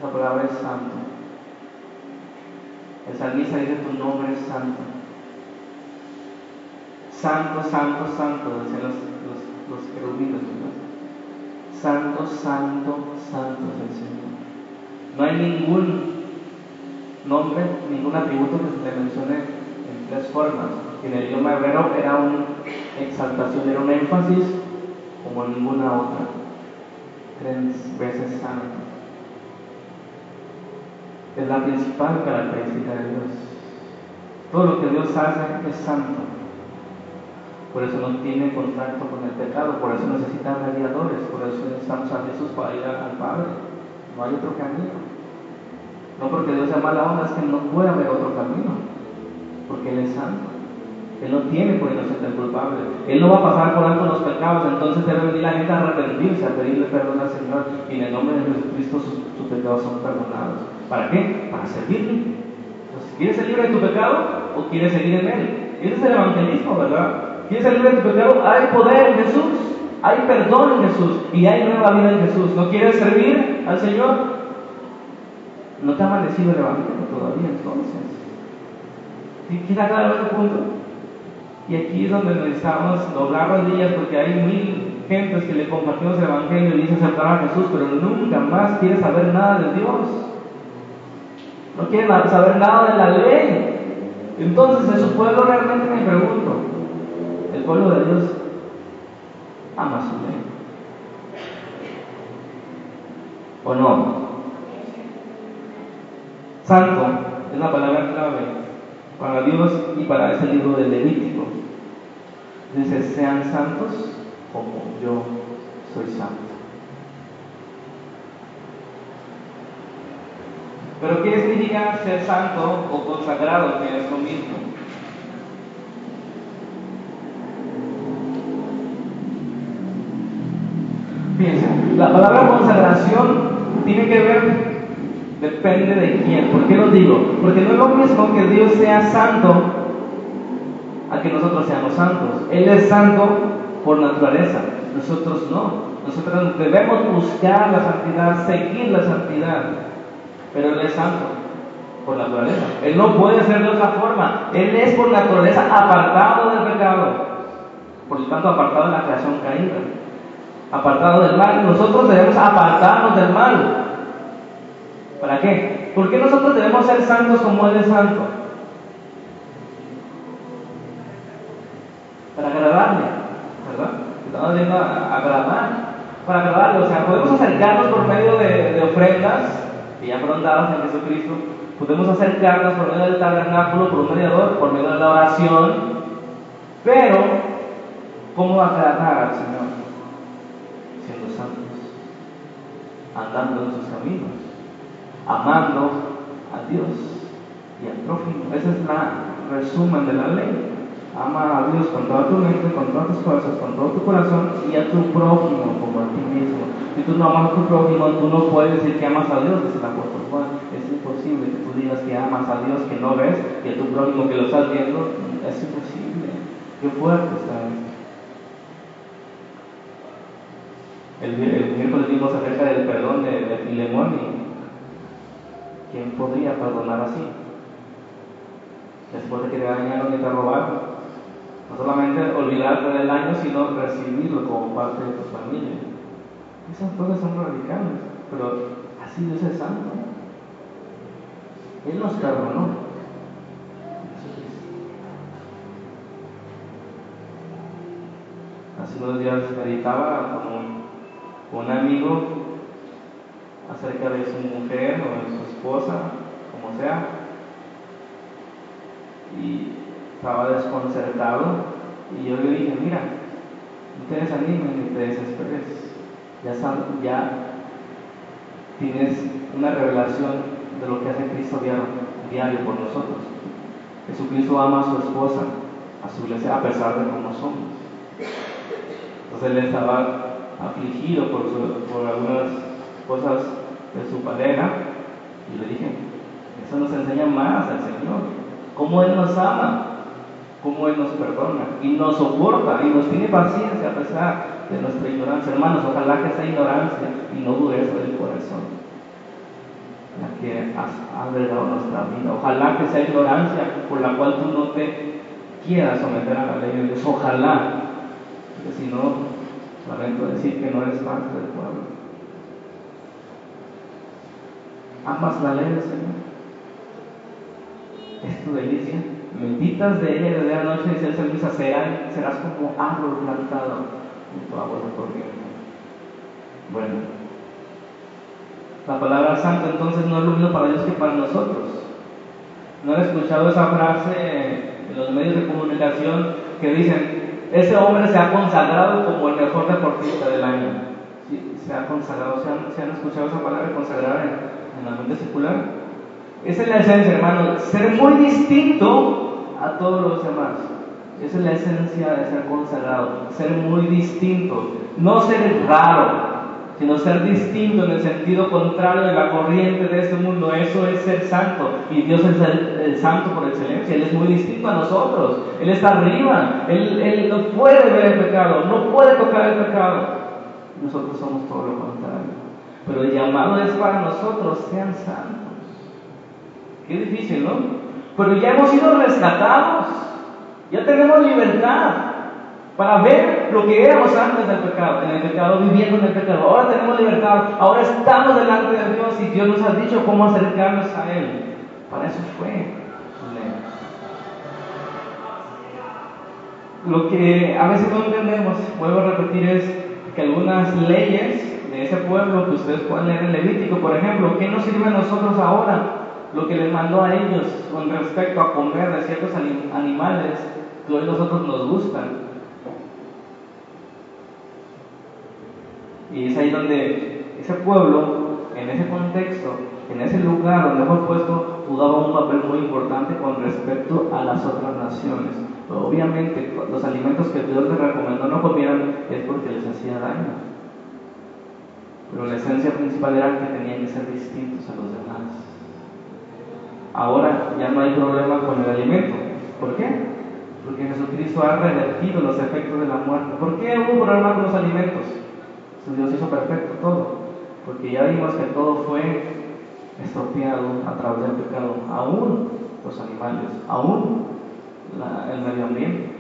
La palabra es santo. El salmista dice, tu nombre es santo. Santo, santo, santo, decían los, los, los Santo, santo, santo es el Señor. No hay ningún nombre, ningún atributo que se le mencione en tres formas. En el idioma hebreo era una exaltación, era un énfasis como ninguna otra. Tres veces santo es la principal característica de Dios. Todo lo que Dios hace es santo. Por eso no tiene contacto con el pecado, por eso necesita mediadores, por eso necesitamos a Jesús para ir al Padre. No hay otro camino. No porque Dios sea mala onda, es que no puede haber otro camino, porque Él es santo. Él no tiene por inocente el culpable. Él no va a pasar por alto los pecados, entonces debe venir la gente a arrepentirse, a pedirle perdón al Señor. Y en el nombre de Jesucristo sus, sus pecados son perdonados. ¿Para qué? Para servirle. ¿Quieres salir de tu pecado o quieres seguir en él? Ese es el evangelismo, ¿verdad? ¿Quieres salir de tu pecado? Hay poder en Jesús, hay perdón en Jesús y hay nueva vida en Jesús. ¿No quieres servir al Señor? No te ha amanecido el evangelio todavía entonces. ¿Queda claro ese punto? Y aquí es donde necesitamos doblar rodillas porque hay mil gentes que le compartimos el evangelio y dicen aceptar a Jesús, pero nunca más quiere saber nada de Dios no quieren saber nada de la ley. Entonces, en su pueblo realmente me pregunto, ¿el pueblo de Dios ama su ley? ¿O no? Santo es la palabra clave para Dios y para ese libro de Levítico. Dice, sean santos como yo soy santo. Pero ¿qué significa ser santo o consagrado, que es lo mismo? Fíjense, la palabra consagración tiene que ver Depende de quién. ¿Por qué lo digo? Porque no es lo mismo que Dios sea santo a que nosotros seamos santos. Él es santo por naturaleza, nosotros no. Nosotros debemos buscar la santidad, seguir la santidad, pero Él es santo por naturaleza. Él no puede ser de otra forma. Él es por naturaleza apartado del pecado, por lo tanto apartado de la creación caída, apartado del mal. Nosotros debemos apartarnos del mal. ¿Para qué? ¿Por qué nosotros debemos ser santos como Él es santo? Para agradarle, ¿verdad? Estamos viendo agradar para agradarle. O sea, podemos acercarnos por medio de, ofrendas que ya fueron dadas en Jesucristo. Podemos acercarnos por medio del tabernáculo, por un mediador, por medio de la oración. Pero, ¿cómo agradar al Señor? Siendo santos, andando en sus caminos, amando a Dios y al prójimo. Ese es el resumen de la ley. Ama a Dios con toda tu mente, con todas tus fuerzas, con todo tu corazón y a tu prójimo como a ti mismo. Si tú no amas a tu prójimo, tú no puedes decir que amas a Dios, dice el apóstol Juan. Es imposible que tú digas que amas a Dios que no ves y a tu prójimo que lo estás viendo. Es imposible. Qué fuerte está esto. El, el miércoles vimos acerca del perdón de, de Filemón ¿quién podría perdonar así? Después de que te dañaron y te robaron. No solamente olvidarte del daño, sino recibirlo como parte de tu familia. Esas cosas son radicales, pero así Dios es santo. Él nos perdonó. Hace unos días meditaba con un, amigo acerca de su mujer o de su esposa, como sea, y estaba desconcertado y yo le dije, mira, no te desanimes ni te desesperes, ya, ya tienes una revelación de lo que hace Cristo diario, diario por nosotros. Jesucristo ama a su esposa, a su iglesia, a pesar de cómo somos. Entonces él estaba afligido por, por algunas cosas de su pareja y le dije, eso nos enseña más al Señor cómo Él nos ama, cómo Él nos perdona y nos soporta y nos tiene paciencia a pesar de nuestra ignorancia. Hermanos, ojalá que esa ignorancia y no dureza del corazón la que has albergado nuestra vida. Ojalá que esa ignorancia por la cual tú no te quieras someter a la ley de Dios. Ojalá, porque si no, lamento decir que no eres parte del ¿Amas la ley del Señor? es tu delicia. Meditas de ella de día a noche, dice el salmista, serás, serás como árbol plantado en tu agua de corriente. Bueno, la palabra santo entonces no es lo mismo para Dios que para nosotros. ¿No han escuchado esa frase en los medios de comunicación que dicen, ese hombre se ha consagrado como el mejor deportista del año? Sí, se ha consagrado, ¿se han, ¿se han escuchado esa palabra consagrar en, la mente secular? Esa es la esencia, hermano, ser muy distinto a todos los demás. Esa es la esencia de ser consagrado, ser muy distinto, no ser raro, sino ser distinto en el sentido contrario de la corriente de este mundo. Eso es ser santo. Y Dios es el, santo por excelencia. Él es muy distinto a nosotros. Él está arriba. Él, él, no puede ver el pecado, no puede tocar el pecado. Nosotros somos todo lo contrario. Pero el llamado es para nosotros, sean santos. Qué difícil, ¿no? Pero ya hemos sido rescatados, ya tenemos libertad para ver lo que éramos antes del pecado, en el pecado, viviendo en el pecado. Ahora tenemos libertad, ahora estamos delante de Dios y Dios nos ha dicho cómo acercarnos a Él. Para eso fue Lo que a veces no entendemos, vuelvo a repetir, es que algunas leyes ese pueblo que ustedes pueden leer en Levítico, por ejemplo, ¿qué nos sirve a nosotros ahora? lo que les mandó a ellos con respecto a comer de ciertos animales que nosotros nos gustan. Y es ahí donde ese pueblo, en ese contexto, en ese lugar donde fue puesto, jugaba un papel muy importante con respecto a las otras naciones. Obviamente los alimentos que Dios les recomendó no comieran es porque les hacía daño. Pero la esencia principal era que tenían que ser distintos a los demás. Ahora ya no hay problema con el alimento. ¿Por qué? Porque Jesucristo ha revertido los efectos de la muerte. ¿Por qué hubo problema con los alimentos? Su Dios hizo perfecto todo. Porque ya vimos que todo fue estropeado a través del pecado, aún los animales, aún el medio ambiente.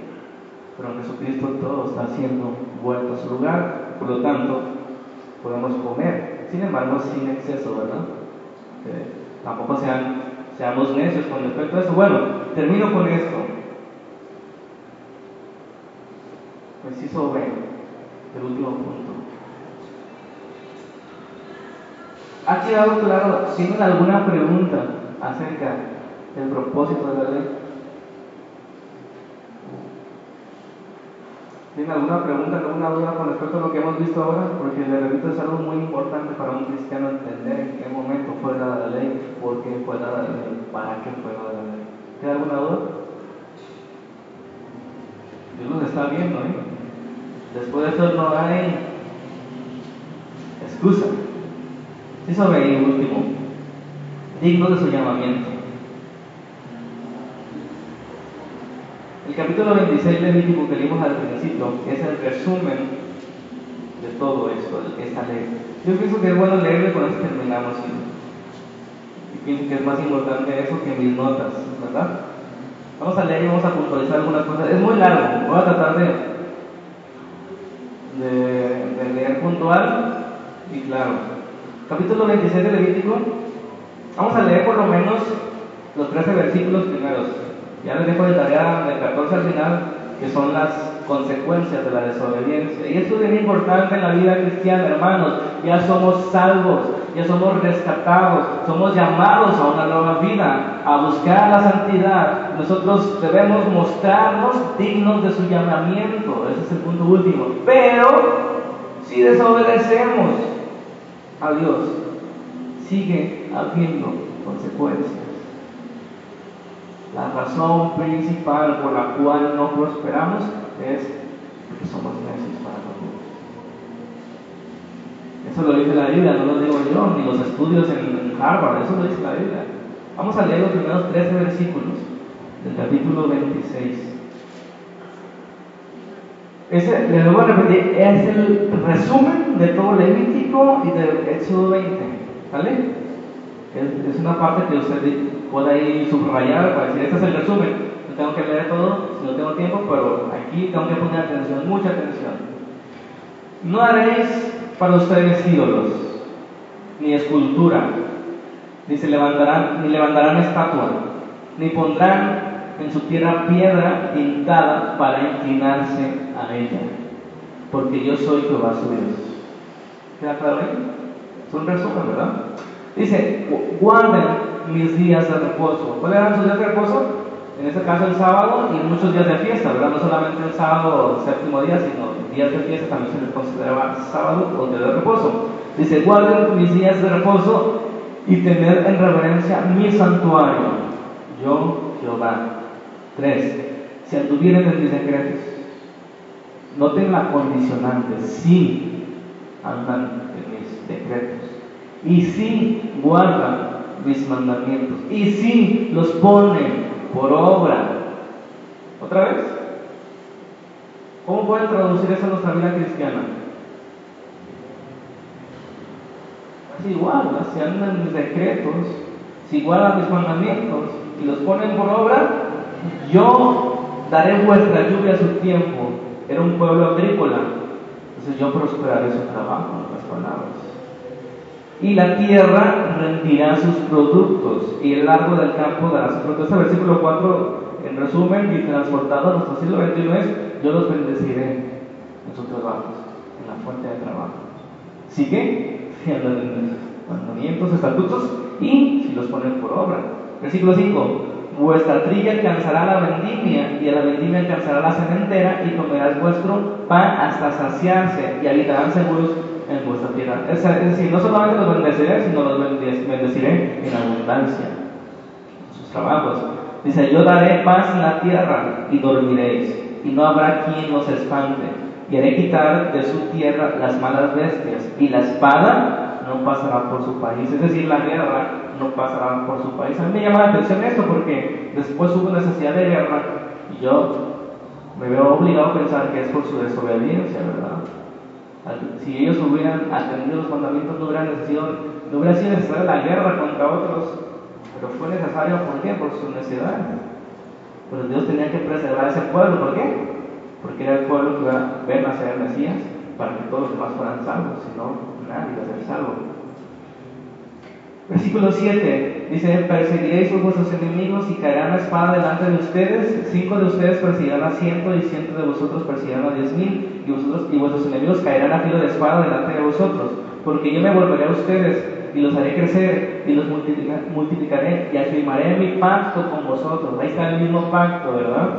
Pero en Jesucristo todo está siendo vuelto a su lugar, por lo tanto, podemos comer. Sin embargo, sin exceso, ¿verdad? tampoco sean, seamos necios con respecto a eso. Bueno, termino con esto. Preciso B, el último punto. ¿Ha quedado claro? ¿Tienen alguna pregunta acerca del propósito de la ley? ¿Tienen alguna pregunta, alguna duda con respecto a lo que hemos visto ahora? Porque le repito, es algo muy importante para un cristiano entender en qué momento fue dada la ley, por qué fue dada la ley, para qué fue dada la ley. ¿Tiene alguna duda? Dios nos está viendo, ¿eh? Después de esto no hay excusa. Sí sobre el último, digno de su llamamiento. El capítulo 26 de Levítico que leímos al principio es el resumen de todo esto, de esta ley. Yo pienso que es bueno leerlo y terminamos. Y, pienso que es más importante eso que mis notas, ¿verdad? Vamos a leer y vamos a puntualizar algunas cosas. Es muy largo, voy a tratar de, de, de leer puntual y claro capítulo 26 de Levítico, vamos a leer por lo menos los 13 versículos primeros. Ya les dejo de tarea del 14 al final, que son las consecuencias de la desobediencia. Y esto es bien importante en la vida cristiana, hermanos. Ya somos salvos, ya somos rescatados, somos llamados a una nueva vida, a buscar la santidad. Nosotros debemos mostrarnos dignos de su llamamiento. Ese es el punto último. Pero si desobedecemos, a Dios, sigue habiendo consecuencias. La razón principal por la cual no prosperamos es porque somos necios para con Dios. Eso lo dice la Biblia, no lo digo yo, ni los estudios en Harvard, eso lo dice la Biblia. Vamos a leer los primeros 13 versículos del capítulo 26. Ese, les voy a repetir, es el resumen de todo Levítico y de Éxodo 20. ¿Vale? Es, una parte que usted puede ahí subrayar para decir, este es el resumen. No tengo que leer todo si no tengo tiempo, pero aquí tengo que poner atención, mucha atención. No haréis para ustedes ídolos, ni escultura, ni se levantarán, ni levantarán estatua, ni pondrán en su tierra piedra pintada para inclinarse a ella, porque yo soy Jehová su Dios. ¿Queda claro ahí? Es un resumen, ¿verdad? Dice, guarden mis días de reposo. ¿Cuáles eran sus días de reposo? En este caso el sábado y muchos días de fiesta, ¿verdad? No solamente el sábado, el séptimo día, sino días de fiesta también se les consideraba sábado o día de reposo. Dice, guarden mis días de reposo y tener en reverencia mi santuario. Yo, Jehová. Tres, si anduvieren en mis decretos, noten la condicionante, si andan en mis decretos, y si guardan mis mandamientos, y si los ponen por obra. ¿Otra vez? ¿Cómo pueden traducir eso en nuestra vida cristiana? Es igual, si andan mis decretos, si guardan mis mandamientos y los ponen por obra, yo daré vuestra lluvia a su tiempo. Era un pueblo agrícola. Entonces yo prosperaré su trabajo, en palabras. Y la tierra rendirá sus productos, y el largo del campo dará sus productos. Este versículo 4, en resumen, y transportado a nuestro siglo XXI es: Yo los bendeciré en sus trabajos, en la fuente de trabajo. ¿Sigue? Si andan en mandamientos, estatutos, y si los ponen por obra. Versículo 5 vuestra trilla alcanzará la vendimia y a la vendimia alcanzará la cementera y comerás vuestro pan hasta saciarse y habitarán seguros en vuestra Es, decir, no solamente los bendeciré, sino los bendeciré en abundancia. Sus trabajos. Dice, yo daré paz en la tierra y dormiréis y no habrá quien os espante. y haré quitar de su tierra las malas bestias, y la espada no pasará por su país, es decir, la guerra no pasará por su país. A mí me llama la atención esto porque después hubo necesidad de guerra y yo me veo obligado a pensar que es por su desobediencia, ¿verdad? Si ellos hubieran atendido los mandamientos, no hubiera, no hubiera sido necesaria la guerra contra otros, pero fue necesario ¿por qué? Por su necesidad. Pero Dios tenía que preservar ese pueblo, ¿por qué? Porque era el pueblo que iba a ver nacer Mesías para que todos los demás fueran salvos, si no, nadie iba a ser salvo. Versículo 7 dice: Perseguiréis a vuestros enemigos y caerán la espada delante de ustedes. Cinco de ustedes perseguirán a ciento y ciento de vosotros perseguirán a diez mil. Y, vosotros, y vuestros enemigos caerán a filo de espada delante de vosotros. Porque yo me volveré a ustedes y los haré crecer y los multiplicaré y afirmaré mi pacto con vosotros. Ahí está el mismo pacto, ¿verdad?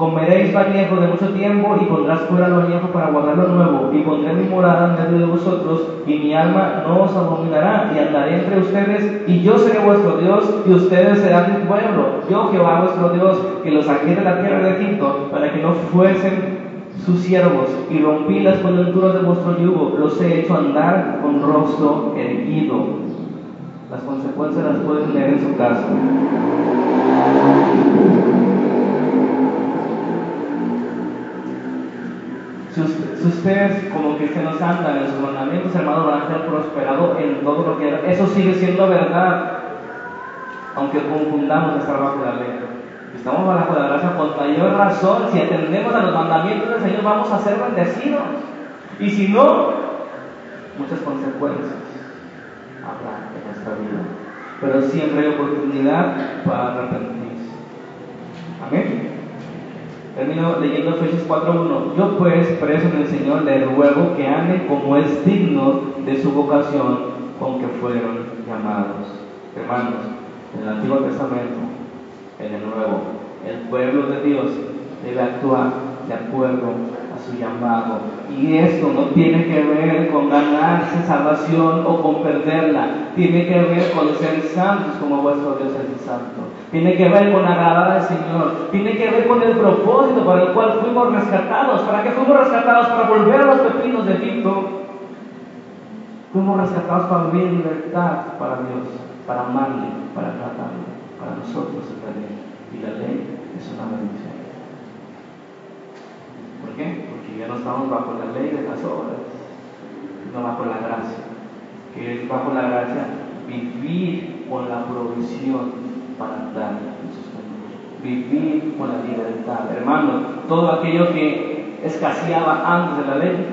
Comeréis viejo de mucho tiempo y pondrás fuera lo viejo para guardar lo nuevo, y pondré mi morada en medio de vosotros, y mi alma no os abominará, y andaré entre ustedes, y yo seré vuestro Dios, y ustedes serán mi pueblo. Yo, Jehová vuestro Dios, que los saqué de la tierra de Egipto, para que no fuesen sus siervos, y rompí las coyunturas de vuestro yugo, los he hecho andar con rostro erguido. Las consecuencias las pueden leer en su casa. Ustedes como cristianos andan en sus mandamientos, hermanos, van a ser prosperados en todo lo que Eso sigue siendo verdad, aunque confundamos estar bajo la ley. Estamos bajo la gracia con mayor razón. Si atendemos a los mandamientos del Señor, vamos a ser bendecidos. Y si no, muchas consecuencias habrá en nuestra vida. Pero siempre hay oportunidad para arrepentirse. Amén. Termino leyendo Efesios 4.1. Yo pues, preso en el Señor, le ruego que ande como es digno de su vocación con que fueron llamados. Hermanos, en el Antiguo Testamento, en el Nuevo, el pueblo de Dios debe actuar de acuerdo su llamado. Y esto no tiene que ver con ganarse salvación o con perderla. Tiene que ver con ser santos como vuestro Dios es santo. Tiene que ver con agradar al Señor. Tiene que ver con el propósito para el cual fuimos rescatados. ¿Para qué fuimos rescatados? Para volver a los pepinos de Egipto. Fuimos rescatados para vivir en libertad para Dios, para amarle, para tratarle. Para nosotros es ley. Y la ley es una bendición. ¿Por qué? Porque ya no estamos bajo la ley de las obras, sino bajo la gracia. Que es bajo la gracia vivir con la provisión para dar sus caminos. Vivir con la libertad. Hermano, todo aquello que escaseaba antes de la ley,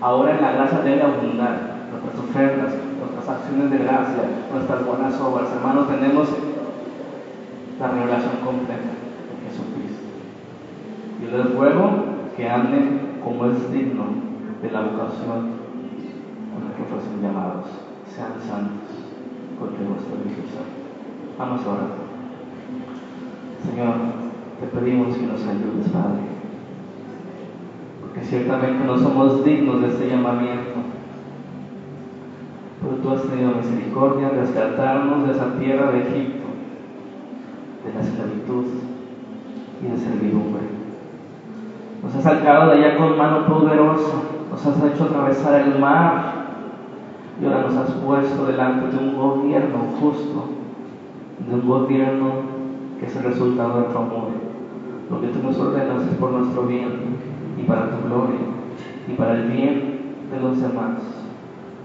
ahora en la gracia debe abundar. Nuestras ofrendas, nuestras acciones de gracia, nuestras buenas obras. Hermanos, tenemos la revelación completa de Jesucristo. Yo les ruego que anden como es digno de la vocación con la que fuesen llamados. Sean santos, porque vuestro Dios es santo. Vamos ahora. Señor, te pedimos que nos ayudes, Padre, porque ciertamente no somos dignos de este llamamiento. Pero tú has tenido misericordia de rescatarnos de esa tierra de Egipto, de la esclavitud y de servidumbre. Nos has sacado de allá con mano poderosa, nos has hecho atravesar el mar y ahora nos has puesto delante de un gobierno justo, un gobierno que es el resultado de tu amor. Lo que tú nos ordenas es por nuestro bien y para tu gloria y para el bien de los demás.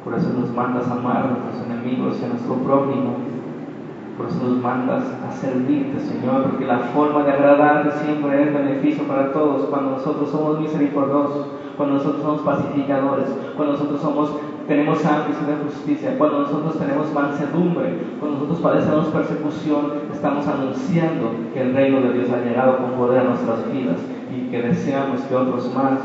Por eso nos mandas a amar a nuestros enemigos y a nuestro prójimo por eso nos mandas a servirte, Señor, porque la forma de agradarte siempre es beneficio para todos. Cuando nosotros somos misericordiosos, cuando nosotros somos pacificadores, cuando nosotros somos, tenemos y de justicia, cuando nosotros tenemos mansedumbre, cuando nosotros padecemos persecución, estamos anunciando que el reino de Dios ha llegado con poder a nuestras vidas y que deseamos que otros más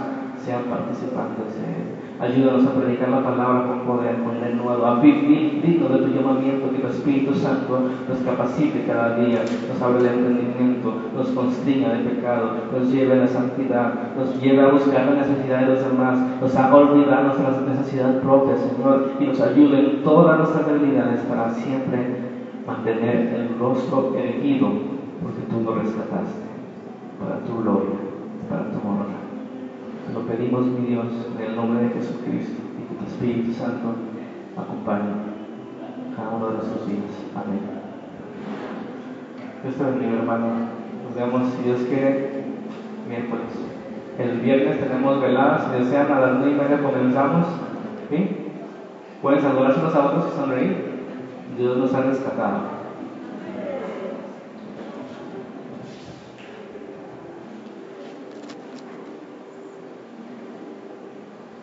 sean participantes de él. Ayúdanos a predicar la palabra con poder, con nuevo, a vivir digno de tu llamamiento, que tu Espíritu Santo nos capacite cada día, nos abre el entendimiento, nos constriña de pecado, nos lleve a la santidad, nos lleve a buscar la necesidad de los demás, nos haga olvidar nuestras necesidades propias, Señor, y nos ayude en todas nuestras debilidades para siempre mantener el rostro erguido, porque tú nos rescataste, para tu gloria, para tu honra. Lo pedimos, mi Dios, en el nombre de Jesucristo y que tu Espíritu Santo acompañe cada uno de nuestros días. Amén. Dios te bendiga, hermano. Nos vemos, si Dios quiere, miércoles. El viernes tenemos veladas, si desean, a las nueve y media comenzamos. ¿sí? Pueden saludarse unos a otros y sonreír. Dios nos ha rescatado.